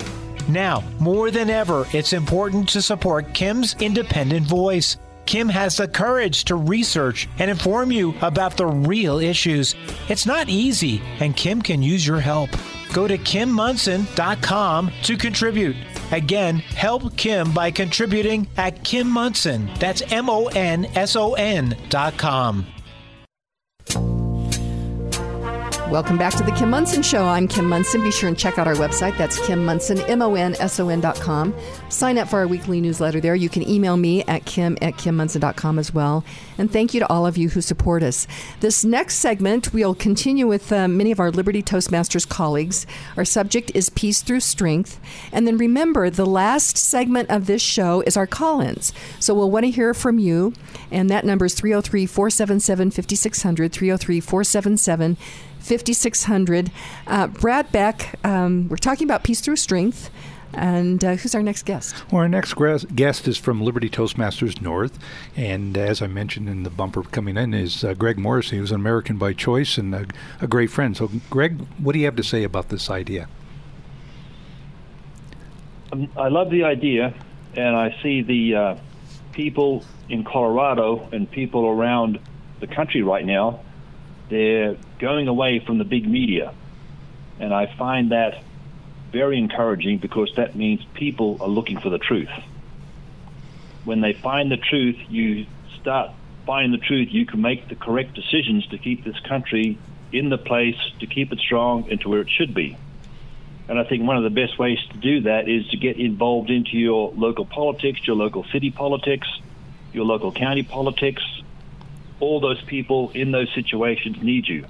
Now, more than ever, it's important to support Kim's independent voice. Kim has the courage to research and inform you about the real issues. It's not easy, and Kim can use your help. Go to kimmonson.com to contribute. Again, help Kim by contributing at Kim Monson. That's M O N S O N dot com. Welcome back to the Kim Monson Show. I'm Kim Monson. Be sure and check out our website. That's Kim Monson, M O N S O N dot com. Sign up for our weekly newsletter there. You can email me at kim at kimmonson.com as well. And thank you to all of you who support us. This next segment, we'll continue with uh, many of our Liberty Toastmasters colleagues. Our subject is Peace Through Strength. And then remember, the last segment of this show is our call ins. So we'll want to hear from you. And that number is 303 477 5600, 303 477 5600. Uh, Brad Beck, um, we're talking about Peace Through Strength. And uh, who's our next guest? Well, our next guest is from Liberty Toastmasters North. And as I mentioned in the bumper coming in, is uh, Greg Morrissey, who's an American by choice and a, a, great friend. So, Greg, what do you have to say about this idea? Um, I love the idea, and I see the uh, people in Colorado and people around the country right now they're going away from the big media. And I find that very encouraging because that means people are looking for the truth. When they find the truth, you start finding the truth, you can make the correct decisions to keep this country in the place, to keep it strong, and to where it should be. And I think one of the best ways to do that is to get involved into your local politics, your local city politics, your local county politics, all those people in those situations need you.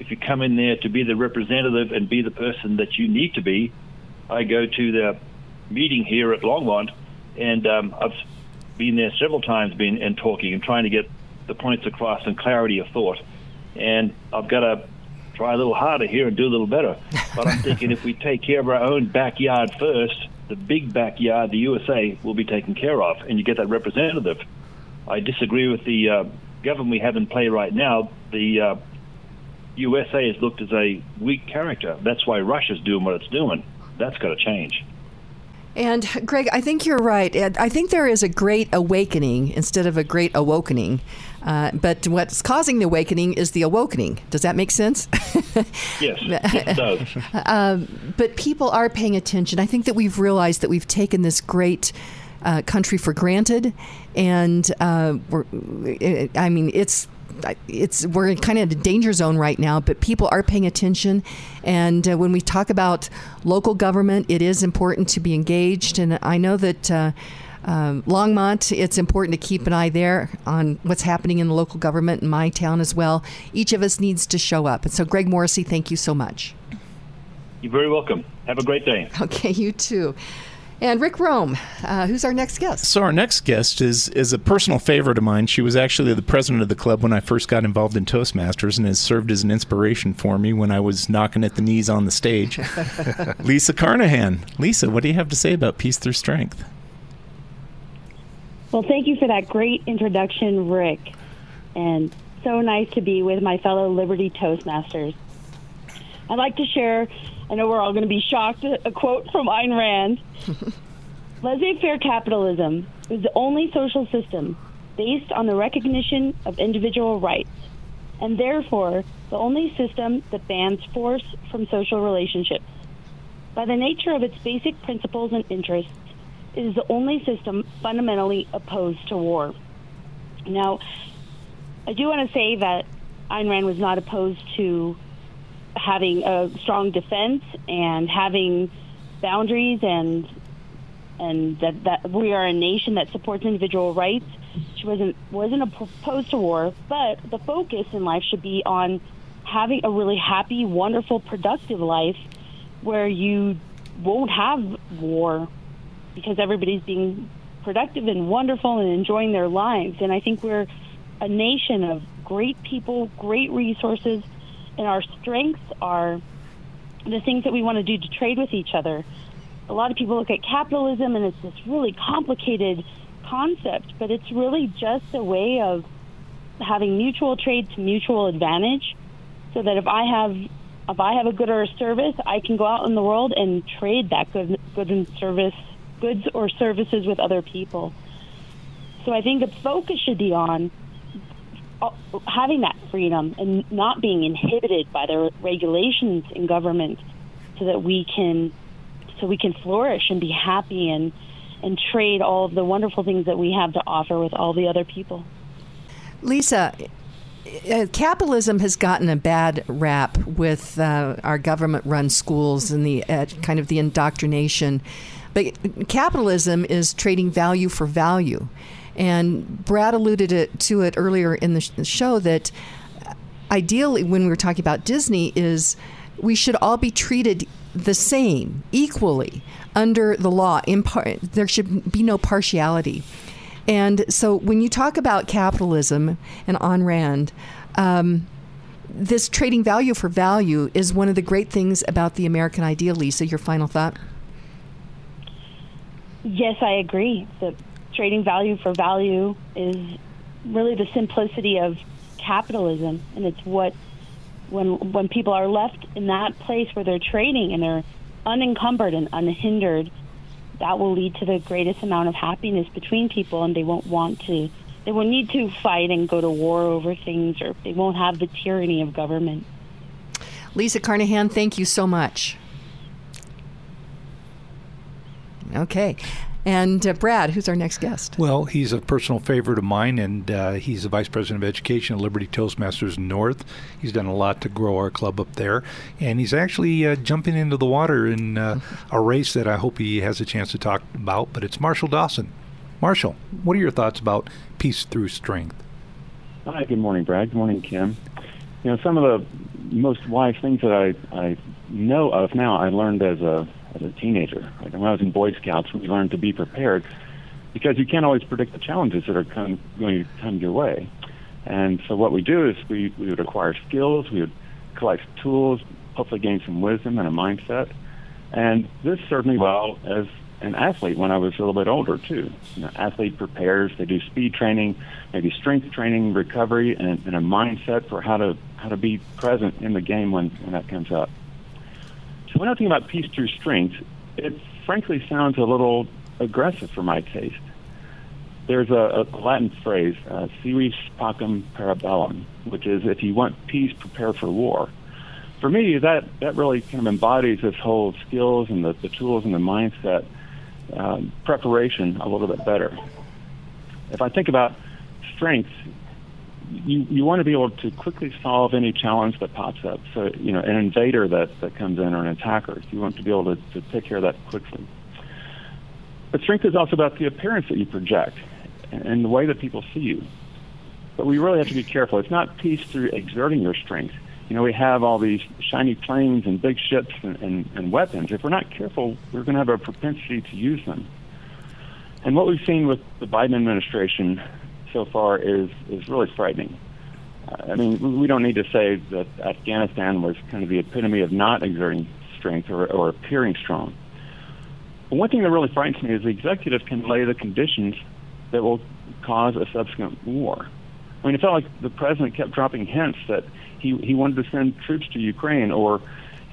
If you come in there to be the representative and be the person that you need to be, I go to the meeting here at Longmont, and um, I've been there several times, been and talking and trying to get the points across and clarity of thought. And I've got to try a little harder here and do a little better. But I'm thinking if we take care of our own backyard first, the big backyard, the USA, will be taken care of, and you get that representative. I disagree with the uh, government we have in play right now, the uh, USA is looked as a weak character. That's why Russia's doing what it's doing. That's got to change. And Greg, I think you're right. I think there is a great awakening instead of a great awakening. Uh, but what's causing the awakening is the awakening. Does that make sense? yes, it does. um, but people are paying attention. I think that we've realized that we've taken this great uh, country for granted, and uh, we're, I mean, it's it's we're kind of in a danger zone right now, but people are paying attention. And uh, when we talk about local government, it is important to be engaged. And I know that. Uh, um, Longmont, it's important to keep an eye there on what's happening in the local government in my town as well. Each of us needs to show up. And so, Greg Morrissey, thank you so much. You're very welcome. Have a great day. Okay, you too. And Rick Rome, uh, who's our next guest? So our next guest is is a personal favorite of mine. She was actually the president of the club when I first got involved in Toastmasters, and has served as an inspiration for me when I was knocking at the knees on the stage. Lisa Carnahan. Lisa, what do you have to say about Peace Through Strength? Well, thank you for that great introduction, Rick, and so nice to be with my fellow Liberty Toastmasters. I'd like to share I know we're all going to be shocked. A quote from Ayn Rand Laissez faire capitalism is the only social system based on the recognition of individual rights, and therefore the only system that bans force from social relationships. By the nature of its basic principles and interests, it is the only system fundamentally opposed to war. Now, I do want to say that Ayn Rand was not opposed to having a strong defense and having boundaries and and that, that we are a nation that supports individual rights. She wasn't wasn't opposed to war, but the focus in life should be on having a really happy, wonderful, productive life where you won't have war because everybody's being productive and wonderful and enjoying their lives. And I think we're a nation of great people, great resources, and our strengths are the things that we want to do to trade with each other. A lot of people look at capitalism and it's this really complicated concept, but it's really just a way of having mutual trade to mutual advantage, so that if I have if I have a good or a service, I can go out in the world and trade that good good and service goods or services with other people. So I think the focus should be on having that freedom and not being inhibited by the regulations in government so that we can so we can flourish and be happy and and trade all of the wonderful things that we have to offer with all the other people. Lisa, uh, capitalism has gotten a bad rap with uh, our government-run schools and the uh, kind of the indoctrination. But capitalism is trading value for value, and Brad alluded it, to it earlier in the, sh- the show that ideally, when we were talking about Disney, is we should all be treated the same, equally under the law. Impar- there should be no partiality. And so when you talk about capitalism and Ayn Rand, um, this trading value for value is one of the great things about the American ideal. Lisa, your final thought? Yes, I agree. Trading value for value is really the simplicity of capitalism, and it's what when when people are left in that place where they're trading and they're unencumbered and unhindered, that will lead to the greatest amount of happiness between people, and they won't want to. They won't need to fight and go to war over things, or they won't have the tyranny of government. Lisa Carnahan, thank you so much. Okay. And uh, Brad, who's our next guest? Well, he's a personal favorite of mine, and uh, he's the vice president of education at Liberty Toastmasters North. He's done a lot to grow our club up there, and he's actually uh, jumping into the water in uh, a race that I hope he has a chance to talk about. But it's Marshall Dawson. Marshall, what are your thoughts about peace through strength? Hi, good morning, Brad. Good morning, Kim. You know, some of the most wise things that I, I know of now, I learned as a as a teenager. Like when I was in Boy Scouts, we learned to be prepared because you can't always predict the challenges that are come, going to come your way. And so what we do is we, we would acquire skills, we would collect tools, hopefully gain some wisdom and a mindset. And this served me well as an athlete when I was a little bit older too. You know, athlete prepares, they do speed training, maybe strength training, recovery, and, and a mindset for how to how to be present in the game when, when that comes up. When I think about peace through strength, it frankly sounds a little aggressive for my taste. There's a, a Latin phrase, uh, si vis pacem para bellum, which is if you want peace, prepare for war. For me, that, that really kind of embodies this whole skills and the, the tools and the mindset um, preparation a little bit better. If I think about strength, you, you want to be able to quickly solve any challenge that pops up. So, you know, an invader that, that comes in or an attacker, you want to be able to, to take care of that quickly. But strength is also about the appearance that you project and, and the way that people see you. But we really have to be careful. It's not peace through exerting your strength. You know, we have all these shiny planes and big ships and, and, and weapons. If we're not careful, we're going to have a propensity to use them. And what we've seen with the Biden administration so far is is really frightening. Uh, I mean, we don't need to say that Afghanistan was kind of the epitome of not exerting strength or, or appearing strong. But one thing that really frightens me is the executive can lay the conditions that will cause a subsequent war. I mean, it felt like the president kept dropping hints that he he wanted to send troops to Ukraine or,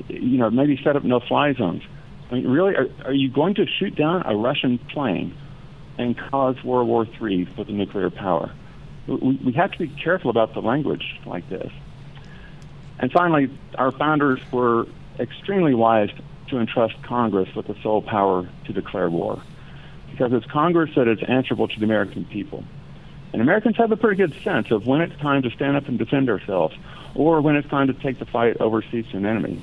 you know, maybe set up no-fly zones. I mean, really, are, are you going to shoot down a Russian plane and cause World War III with a nuclear power. We, we have to be careful about the language like this. And finally, our founders were extremely wise to entrust Congress with the sole power to declare war. Because it's Congress that is answerable to the American people. And Americans have a pretty good sense of when it's time to stand up and defend ourselves or when it's time to take the fight overseas to an enemy.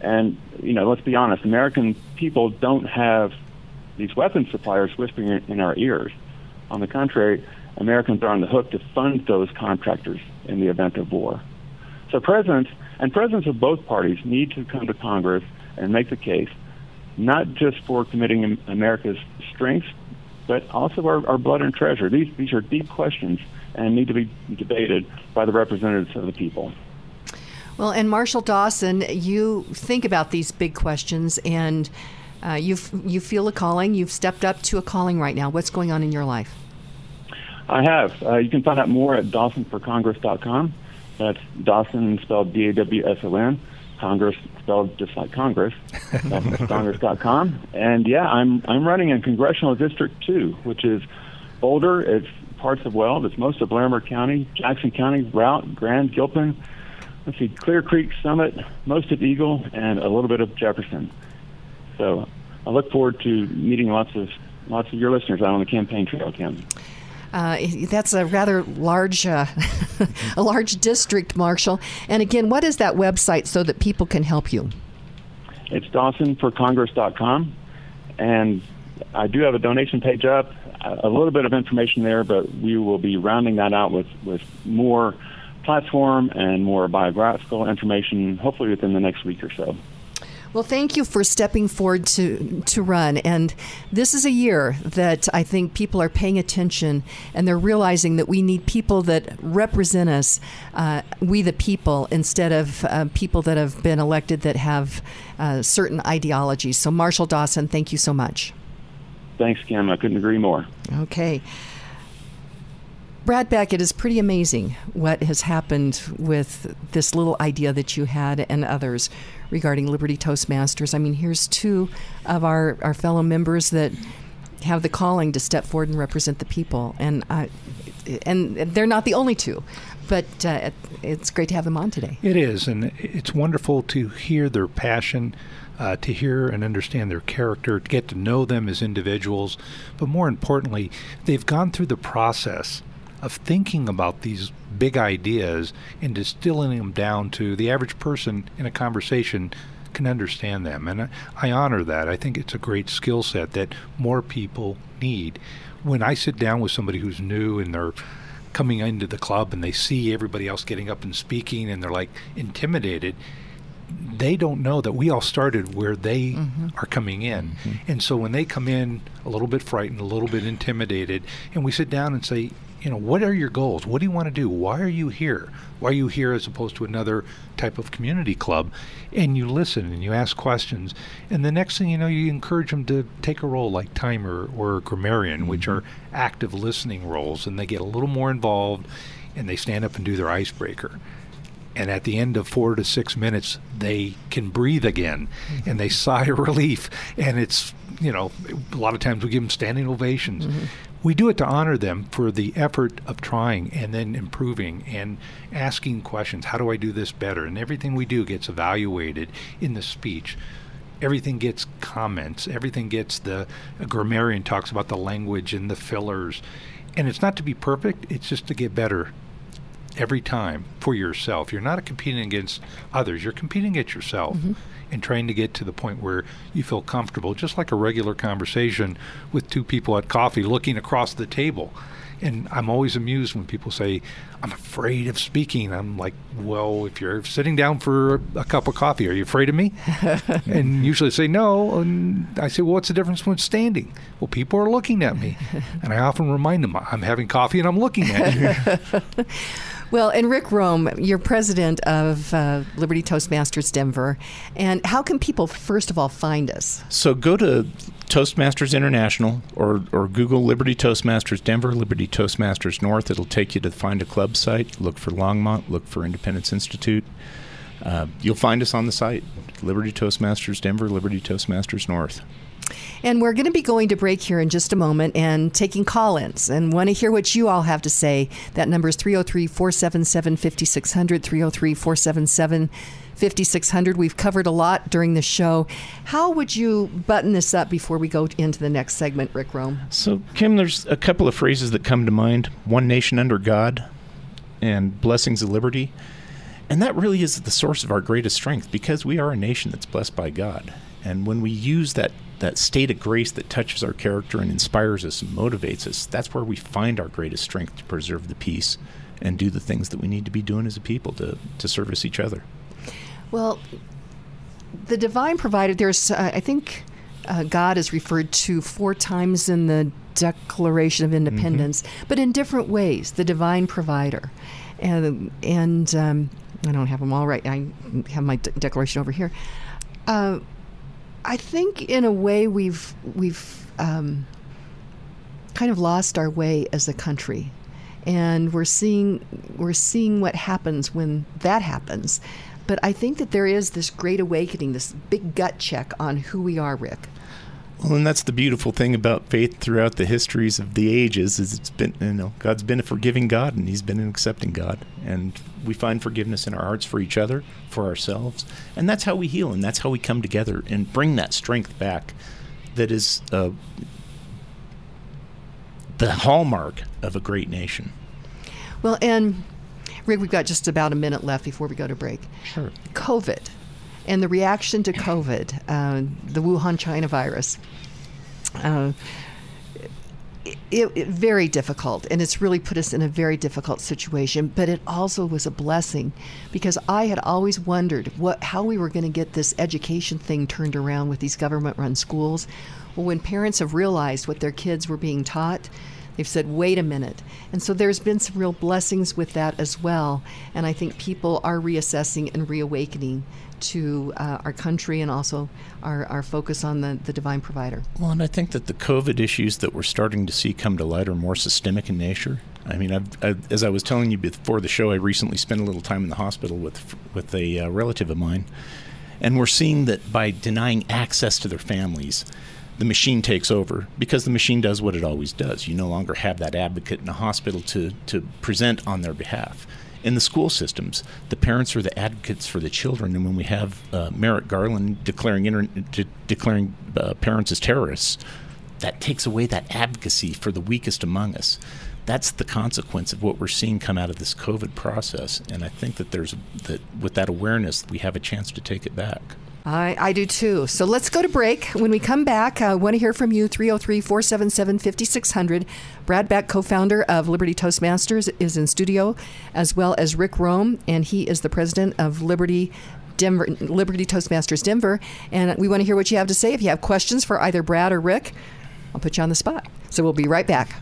And, you know, let's be honest, American people don't have these weapons suppliers whispering in our ears. On the contrary, Americans are on the hook to fund those contractors in the event of war. So presidents and presidents of both parties need to come to Congress and make the case, not just for committing America's strengths, but also our, our blood and treasure. These these are deep questions and need to be debated by the representatives of the people. Well, and Marshall Dawson, you think about these big questions and uh, you you feel a calling. You've stepped up to a calling right now. What's going on in your life? I have. Uh, you can find out more at DawsonForCongress.com. That's Dawson spelled D-A-W-S-O-N. Congress spelled just like Congress. DawsonForCongress.com. And yeah, I'm I'm running in Congressional District Two, which is Boulder. It's parts of Weld. It's most of Larimer County, Jackson County, Routt, Grand, Gilpin. Let's see, Clear Creek, Summit, most of Eagle, and a little bit of Jefferson. So I look forward to meeting lots of lots of your listeners out on the campaign trail, Kim. Uh, that's a rather large, uh, a large district, Marshall. And again, what is that website so that people can help you? It's DawsonForCongress.com, and I do have a donation page up. A little bit of information there, but we will be rounding that out with with more platform and more biographical information, hopefully within the next week or so. Well, thank you for stepping forward to to run. And this is a year that I think people are paying attention and they're realizing that we need people that represent us, uh, we the people, instead of uh, people that have been elected that have uh, certain ideologies. So, Marshall Dawson, thank you so much. Thanks, Kim. I couldn't agree more. Okay. Brad Beck, it is pretty amazing what has happened with this little idea that you had and others regarding Liberty Toastmasters. I mean, here's two of our, our fellow members that have the calling to step forward and represent the people, and I, and they're not the only two, but uh, it's great to have them on today. It is, and it's wonderful to hear their passion. Uh, to hear and understand their character, to get to know them as individuals, but more importantly, they've gone through the process of thinking about these big ideas and distilling them down to the average person in a conversation can understand them. And I, honor that. I think it's a great skill set that more people need. When I sit down with somebody who's new and they're coming into the club and they see everybody else getting up and speaking and they're like intimidated, they don't know that we all started where they mm-hmm. are coming in. Mm-hmm. And so when they come in a little bit frightened, a little bit intimidated, and we sit down and say, you know, what are your goals? What do you want to do? Why are you here? Why are you here as opposed to another type of community club? And you listen and you ask questions. And the next thing you know, you encourage them to take a role like timer or grammarian, mm-hmm. which are active listening roles. And they get a little more involved and they stand up and do their icebreaker. And at the end of four to six minutes, they can breathe again mm-hmm. and they sigh relief. And it's, you know, a lot of times we give them standing ovations. Mm-hmm we do it to honor them for the effort of trying and then improving and asking questions. How do I do this better? And everything we do gets evaluated in the speech. Everything gets comments. Everything gets the grammarian talks about the language and the fillers. And it's not to be perfect, it's just to get better every time for yourself. You're not competing against others, you're competing against yourself. Mm-hmm and trying to get to the point where you feel comfortable, just like a regular conversation with two people at coffee looking across the table. And I'm always amused when people say, I'm afraid of speaking. I'm like, well, if you're sitting down for a cup of coffee, are you afraid of me? and usually they say no. And I say, well, what's the difference when standing? Well, people are looking at me. And I often remind them, I'm having coffee and I'm looking at you. Well, and Rick Rome, you're president of uh, Liberty Toastmasters Denver. And how can people, first of all, find us? So go to Toastmasters International or, or Google Liberty Toastmasters Denver, Liberty Toastmasters North. It'll take you to Find a Club site. Look for Longmont, look for Independence Institute. Uh, you'll find us on the site Liberty Toastmasters Denver, Liberty Toastmasters North. And we're going to be going to break here in just a moment and taking call ins and want to hear what you all have to say. That number is 303 477 5600, 303 477 5600. We've covered a lot during the show. How would you button this up before we go into the next segment, Rick Rome? So, Kim, there's a couple of phrases that come to mind One nation under God and blessings of liberty. And that really is the source of our greatest strength because we are a nation that's blessed by God. And when we use that that state of grace that touches our character and inspires us and motivates us, that's where we find our greatest strength to preserve the peace and do the things that we need to be doing as a people to, to service each other. Well, the divine provider, there's, uh, I think, uh, God is referred to four times in the Declaration of Independence, mm-hmm. but in different ways. The divine provider, and and um, I don't have them all right. I have my de- declaration over here. Uh, I think in a way we've we've um, kind of lost our way as a country and we're seeing we're seeing what happens when that happens. But I think that there is this great awakening, this big gut check on who we are, Rick. Well, and that's the beautiful thing about faith throughout the histories of the ages is it's been you know God's been a forgiving God and He's been an accepting God, and we find forgiveness in our hearts for each other, for ourselves, and that's how we heal, and that's how we come together and bring that strength back. That is uh, the hallmark of a great nation. Well, and Rick, we've got just about a minute left before we go to break. Sure. COVID and the reaction to COVID, uh, the Wuhan China virus. Uh, it, it, very difficult, and it's really put us in a very difficult situation. But it also was a blessing because I had always wondered what how we were going to get this education thing turned around with these government-run schools. Well, when parents have realized what their kids were being taught, they've said, "Wait a minute," and so there's been some real blessings with that as well. And I think people are reassessing and reawakening to uh, our country and also our, our focus on the, the divine provider. Well, and I think that the COVID issues that we're starting to see come to light are more systemic in nature. I mean, I've, I've, as I was telling you before the show, I recently spent a little time in the hospital with with a uh, relative of mine, and we're seeing that by denying access to their families, the machine takes over because the machine does what it always does. You no longer have that advocate in the hospital to to present on their behalf in the school systems, the parents are the advocates for the children. And when we have uh, Merrick Garland declaring inter- de- declaring uh, parents as terrorists, that takes away that advocacy for the weakest among us. That's the consequence of what we're seeing come out of this COVID process. And I think that there's that with that awareness, we have a chance to take it back. I, I do too. So let's go to break. When we come back, uh, I want to hear from you 303 477 5600. Brad Beck, co founder of Liberty Toastmasters, is in studio, as well as Rick Rome, and he is the president of Liberty. Denver, Liberty Toastmasters Denver, and we want to hear what you have to say. If you have questions for either Brad or Rick, I'll put you on the spot. So we'll be right back.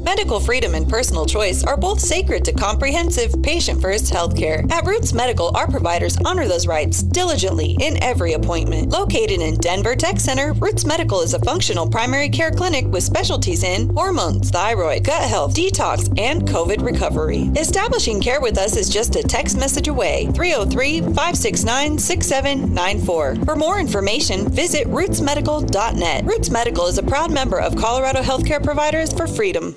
Medical freedom and personal choice are both sacred to comprehensive, patient first healthcare. At Roots Medical, our providers honor those rights diligently in every appointment. Located in Denver Tech Center, Roots Medical is a functional primary care clinic with specialties in hormones, thyroid, gut health, detox, and COVID recovery. Establishing care with us is just a text message away 303 569 6794. For more information, visit rootsmedical.net. Roots Medical is a proud member of Colorado Healthcare Providers for Freedom.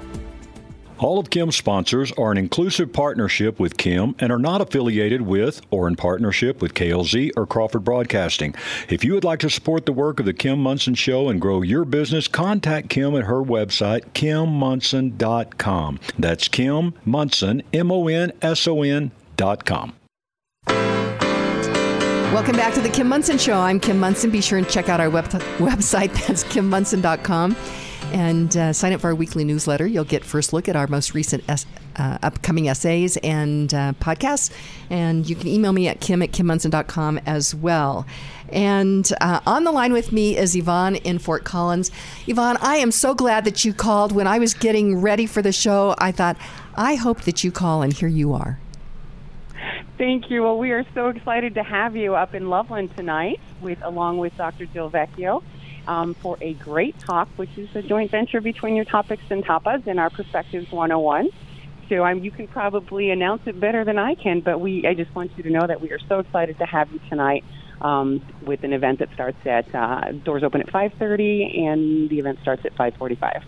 All of Kim's sponsors are an inclusive partnership with Kim and are not affiliated with or in partnership with KLZ or Crawford Broadcasting. If you would like to support the work of the Kim Monson Show and grow your business, contact Kim at her website, kimmonson.com. That's Kim Monson, M O N S O N.com. Welcome back to the Kim Monson Show. I'm Kim Monson. Be sure and check out our web- website. That's kimmonson.com and uh, sign up for our weekly newsletter. You'll get first look at our most recent es- uh, upcoming essays and uh, podcasts. And you can email me at kim at kimmonson.com as well. And uh, on the line with me is Yvonne in Fort Collins. Yvonne, I am so glad that you called. When I was getting ready for the show, I thought, I hope that you call, and here you are. Thank you. Well, we are so excited to have you up in Loveland tonight, with along with Dr. Jill Vecchio um, for a great talk, which is a joint venture between your topics and tapas and our Perspectives 101. So um, you can probably announce it better than I can, but we I just want you to know that we are so excited to have you tonight um, with an event that starts at uh, doors open at 5:30 and the event starts at 5:45.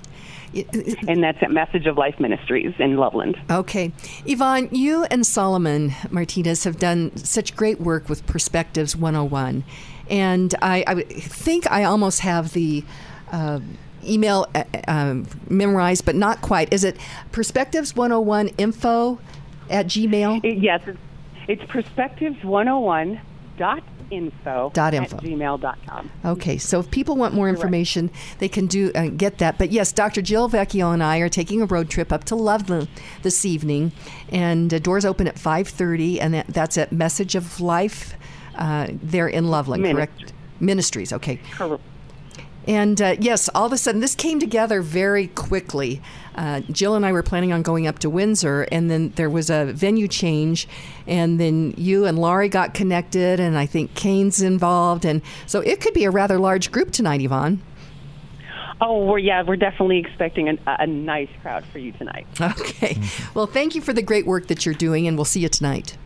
And that's at Message of Life Ministries in Loveland. Okay. Yvonne, you and Solomon Martinez have done such great work with Perspectives 101 and I, I think I almost have the uh, email uh, um, memorized, but not quite. Is it perspectives 101 info at Gmail? It, yes, it's, it's perspectives 101 dot info Dot at gmail.com. Okay, so if people want more information, they can do uh, get that. But yes, Dr. Jill Vecchio and I are taking a road trip up to Loveland this evening, and uh, doors open at five thirty, and that, that's at Message of Life. Uh, there in Loveland, correct? Ministries. Okay. Correct. And uh, yes, all of a sudden, this came together very quickly. Uh, Jill and I were planning on going up to Windsor, and then there was a venue change, and then you and Laurie got connected, and I think Kane's involved, and so it could be a rather large group tonight, Yvonne. Oh, we're, yeah, we're definitely expecting a, a nice crowd for you tonight. Okay. Well, thank you for the great work that you're doing, and we'll see you tonight.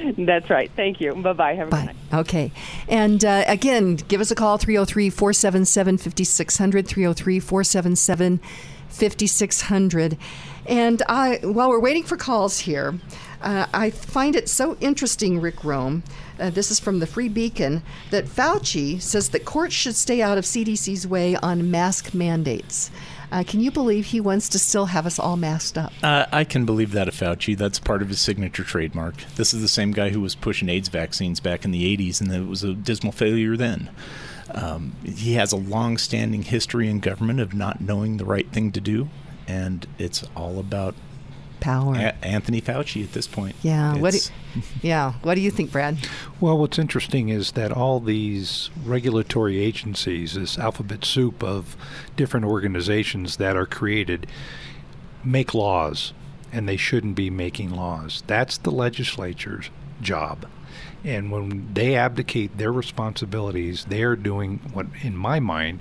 That's right. Thank you. Bye bye. Have a good night. Okay. And uh, again, give us a call 303 477 5600. 303 477 5600. And I, while we're waiting for calls here, uh, I find it so interesting, Rick Rome. Uh, this is from the Free Beacon that Fauci says that courts should stay out of CDC's way on mask mandates. Uh, can you believe he wants to still have us all masked up? Uh, I can believe that of Fauci. That's part of his signature trademark. This is the same guy who was pushing AIDS vaccines back in the 80s, and it was a dismal failure then. Um, he has a long standing history in government of not knowing the right thing to do, and it's all about power. A- Anthony Fauci at this point. Yeah. What? Do, yeah. What do you think, Brad? Well, what's interesting is that all these regulatory agencies, this alphabet soup of different organizations that are created, make laws, and they shouldn't be making laws. That's the legislature's job. And when they abdicate their responsibilities, they are doing what, in my mind,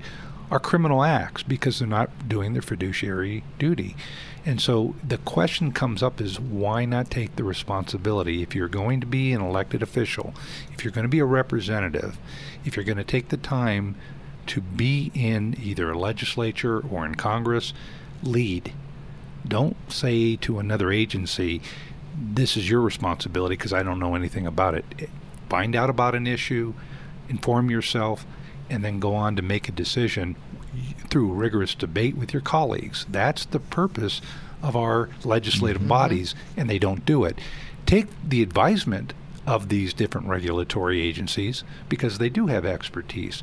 are criminal acts because they're not doing their fiduciary duty. And so the question comes up is why not take the responsibility if you're going to be an elected official, if you're going to be a representative, if you're going to take the time to be in either a legislature or in Congress, lead. Don't say to another agency, this is your responsibility because I don't know anything about it. Find out about an issue, inform yourself, and then go on to make a decision through rigorous debate with your colleagues. That's the purpose of our legislative mm-hmm. bodies, and they don't do it. Take the advisement of these different regulatory agencies because they do have expertise,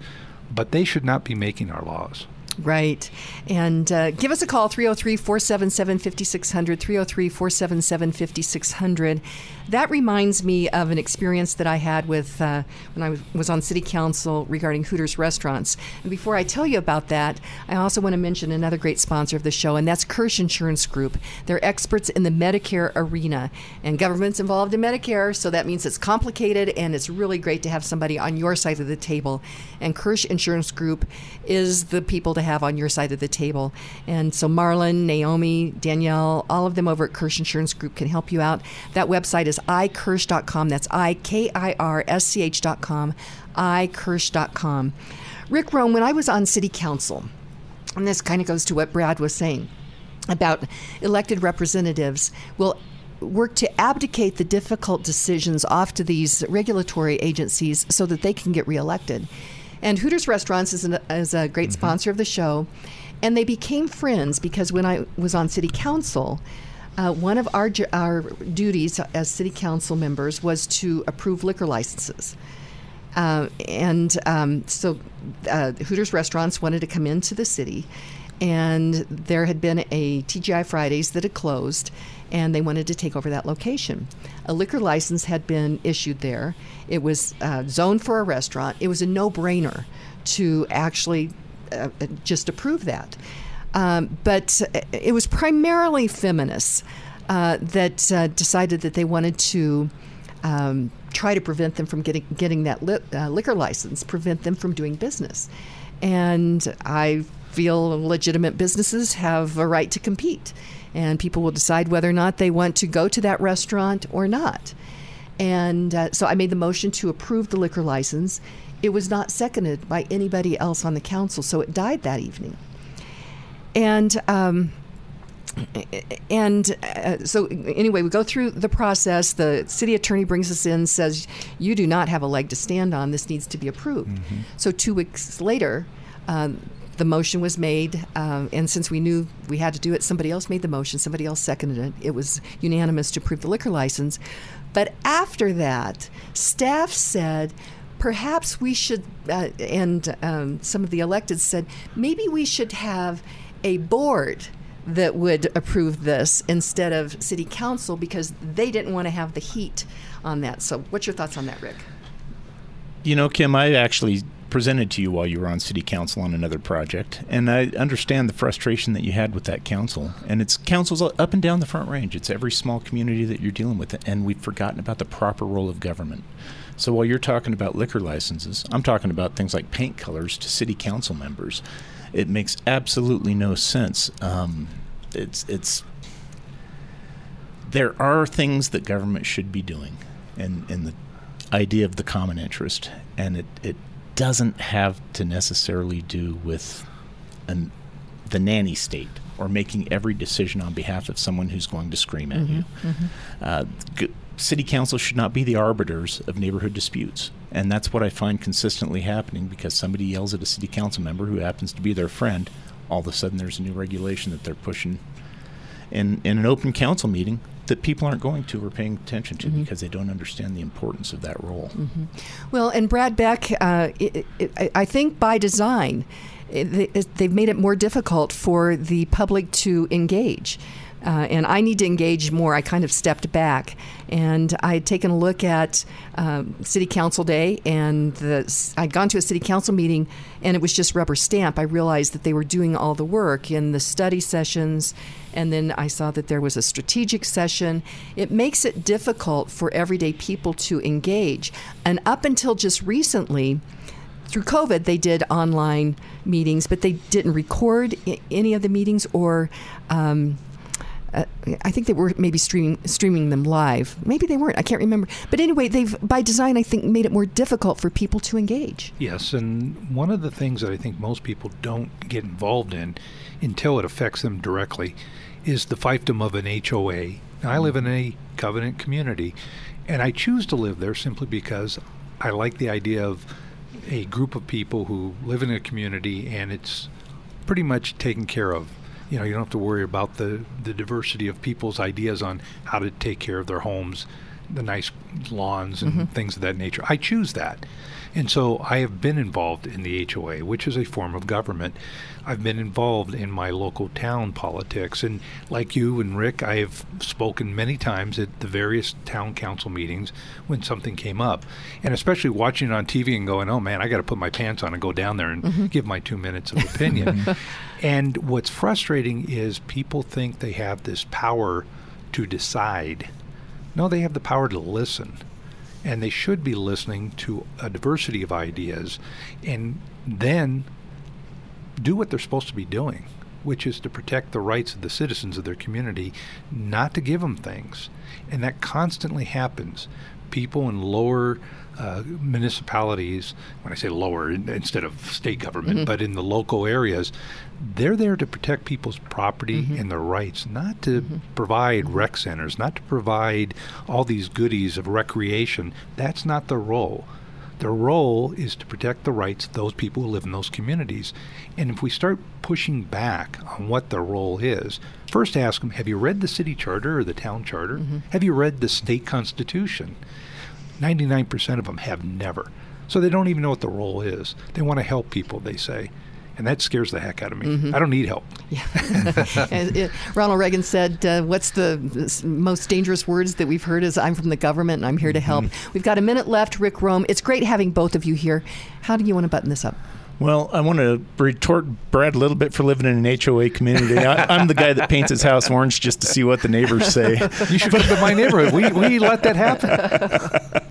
but they should not be making our laws. Right. And uh, give us a call 303 477 5600. 303 477 5600. That reminds me of an experience that I had with uh, when I was- on city council regarding Hooters restaurants. And before I tell you about that, I also want to mention another great sponsor of the show, and that's Kirsch Insurance Group. They're experts in the Medicare arena, and government's involved in Medicare, so that means it's complicated, and it's really great to have somebody on your side of the table. And Kirsch Insurance Group is the people to have on your side of the table. And so Marlon, Naomi, Danielle, all of them over at Kirsch Insurance Group can help you out. That website is ikirsch.com. That's I K I R S C H.com. ikirsch.com. Rick Rome, when I was on city council, and this kind of goes to what Brad was saying about elected representatives will work to abdicate the difficult decisions off to these regulatory agencies so that they can get reelected. And Hooters Restaurants is, an, is a great sponsor of the show, and they became friends because when I was on city council, uh, one of our, our duties as city council members was to approve liquor licenses. Uh, and um, so uh, Hooters restaurants wanted to come into the city, and there had been a TGI Fridays that had closed, and they wanted to take over that location. A liquor license had been issued there. It was uh, zoned for a restaurant. It was a no brainer to actually uh, just approve that. Um, but it was primarily feminists uh, that uh, decided that they wanted to um, try to prevent them from getting getting that li- uh, liquor license, prevent them from doing business. And I feel legitimate businesses have a right to compete, and people will decide whether or not they want to go to that restaurant or not. And uh, so I made the motion to approve the liquor license. It was not seconded by anybody else on the council, so it died that evening. And um, and uh, so anyway, we go through the process. The city attorney brings us in, says, "You do not have a leg to stand on. This needs to be approved." So two weeks later. Um, the motion was made, um, and since we knew we had to do it, somebody else made the motion, somebody else seconded it. It was unanimous to approve the liquor license. But after that, staff said, perhaps we should, uh, and um, some of the elected said, maybe we should have a board that would approve this instead of city council because they didn't want to have the heat on that. So, what's your thoughts on that, Rick? You know, Kim, I actually presented to you while you were on city council on another project, and I understand the frustration that you had with that council. And it's councils up and down the Front Range. It's every small community that you're dealing with, and we've forgotten about the proper role of government. So while you're talking about liquor licenses, I'm talking about things like paint colors to city council members. It makes absolutely no sense. Um, it's it's there are things that government should be doing, and in the idea of the common interest, and it, it doesn't have to necessarily do with an, the nanny state or making every decision on behalf of someone who's going to scream at Mm-hmm, you. Uh, g- city council should not be the arbiters of neighborhood disputes. And that's what I find consistently happening because somebody yells at a city council member who happens to be their friend. All of a sudden, there's a new regulation that they're pushing in, in an open council meeting that people aren't going to or paying attention to because they don't understand the importance of that role. Well, and Brad Beck, uh, it, it, I- I think by design, it, they've made it more difficult for the public to engage. Uh, and I need to engage more. I kind of stepped back, and I had taken a look at um, City Council Day, and the, I'd gone to a City Council meeting, and it was just rubber stamp. I realized that they were doing all the work in the study sessions, and then I saw that there was a strategic session. It makes it difficult for everyday people to engage. And up until just recently, through COVID, they did online meetings, but they didn't record any of the meetings or. Um, uh, I think they were maybe streaming streaming them live. Maybe they weren't. I can't remember. But anyway, they've by design, I think, made it more difficult for people to engage. Yes, and one of the things that I think most people don't get involved in until it affects them directly is the fiefdom of an HOA. Now, I live in a covenant community, and I choose to live there simply because I like the idea of a group of people who live in a community and it's pretty much taken care of. You know, you don't have to worry about the, the diversity of people's ideas on how to take care of their homes, the nice lawns and Mhm. things of that nature. I choose that. And so I have been involved in the HOA, which is a form of government. I've been involved in my local town politics. And like you and Rick, I have spoken many times at the various town council meetings when something came up. And especially watching it on TV and going, oh man, I got to put my pants on and go down there and Mhm. give my two minutes of opinion. and what's frustrating is people think they have this power to decide. No, they have the power to listen. And they should be listening to a diversity of ideas and then do what they're supposed to be doing, which is to protect the rights of the citizens of their community, not to give them things. And that constantly happens. People in lower uh, municipalities, when I say lower in, instead of state government, Mhm. but in the local areas, they're there to protect people's property and their rights, not to provide rec centers, not to provide all these goodies of recreation. That's not their role. Their role is to protect the rights of those people who live in those communities. And if we start pushing back on what their role is, first ask them, have you read the city charter or the town charter? Have you read the state constitution? 99% of them have never. So they don't even know what the role is. They want to help people, they say. And that scares the heck out of me. Mhm. I don't need help. It- Ronald Reagan said, uh, "What's the most dangerous words that we've heard? Is I'm from the government and I'm here to help." We've got a minute left. Rick Rome, it's great having both of you here. How do you want to button this up? Well, I want to retort Brad a little bit for living in an HOA community. I, I'm the guy that paints his house orange just to see what the neighbors say. You should come to my neighborhood. We, we let that happen.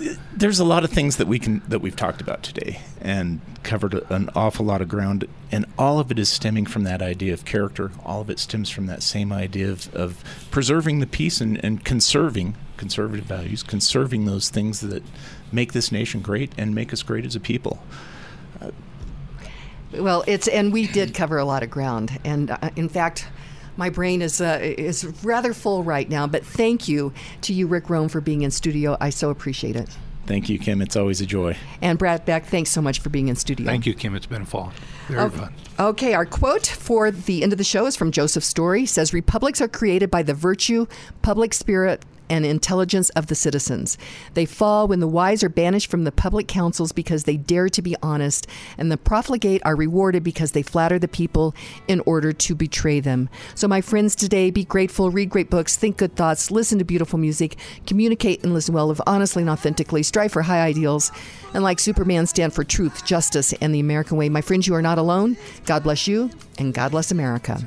There's a lot of things that we can that we've talked about today and covered an awful lot of ground, and all of it is stemming from that idea of character. All of it stems from that same idea of, of preserving the peace and, and conserving conservative values, conserving those things that make this nation great and make us great as a people. Well, it's and we did cover a lot of ground, and uh, in fact. My brain is uh, is rather full right now, but thank you to you, Rick Rome, for being in studio. I so appreciate it. Thank you, Kim. It's always a joy. And Brad Beck, thanks so much for being in studio. Thank you, Kim. It's been fun. Very Okay. fun. Okay, our quote for the end of the show is from Joseph Story. It says republics are created by the virtue, public spirit, and intelligence of the citizens. They fall when the wise are banished from the public councils because they dare to be honest, and the profligate are rewarded because they flatter the people in order to betray them. So, my friends, today be grateful, read great books, think good thoughts, listen to beautiful music, communicate and listen well, live honestly and authentically, strive for high ideals, and like Superman, stand for truth, justice, and the American way. My friends, you are not alone. God bless you, and God bless America.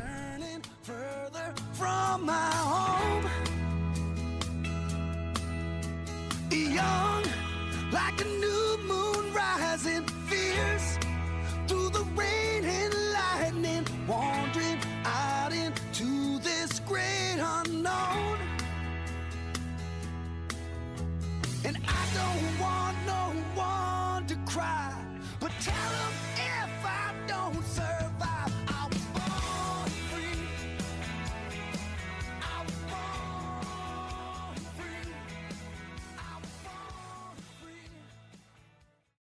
don't want no one to cry, but tell them if I don't serve.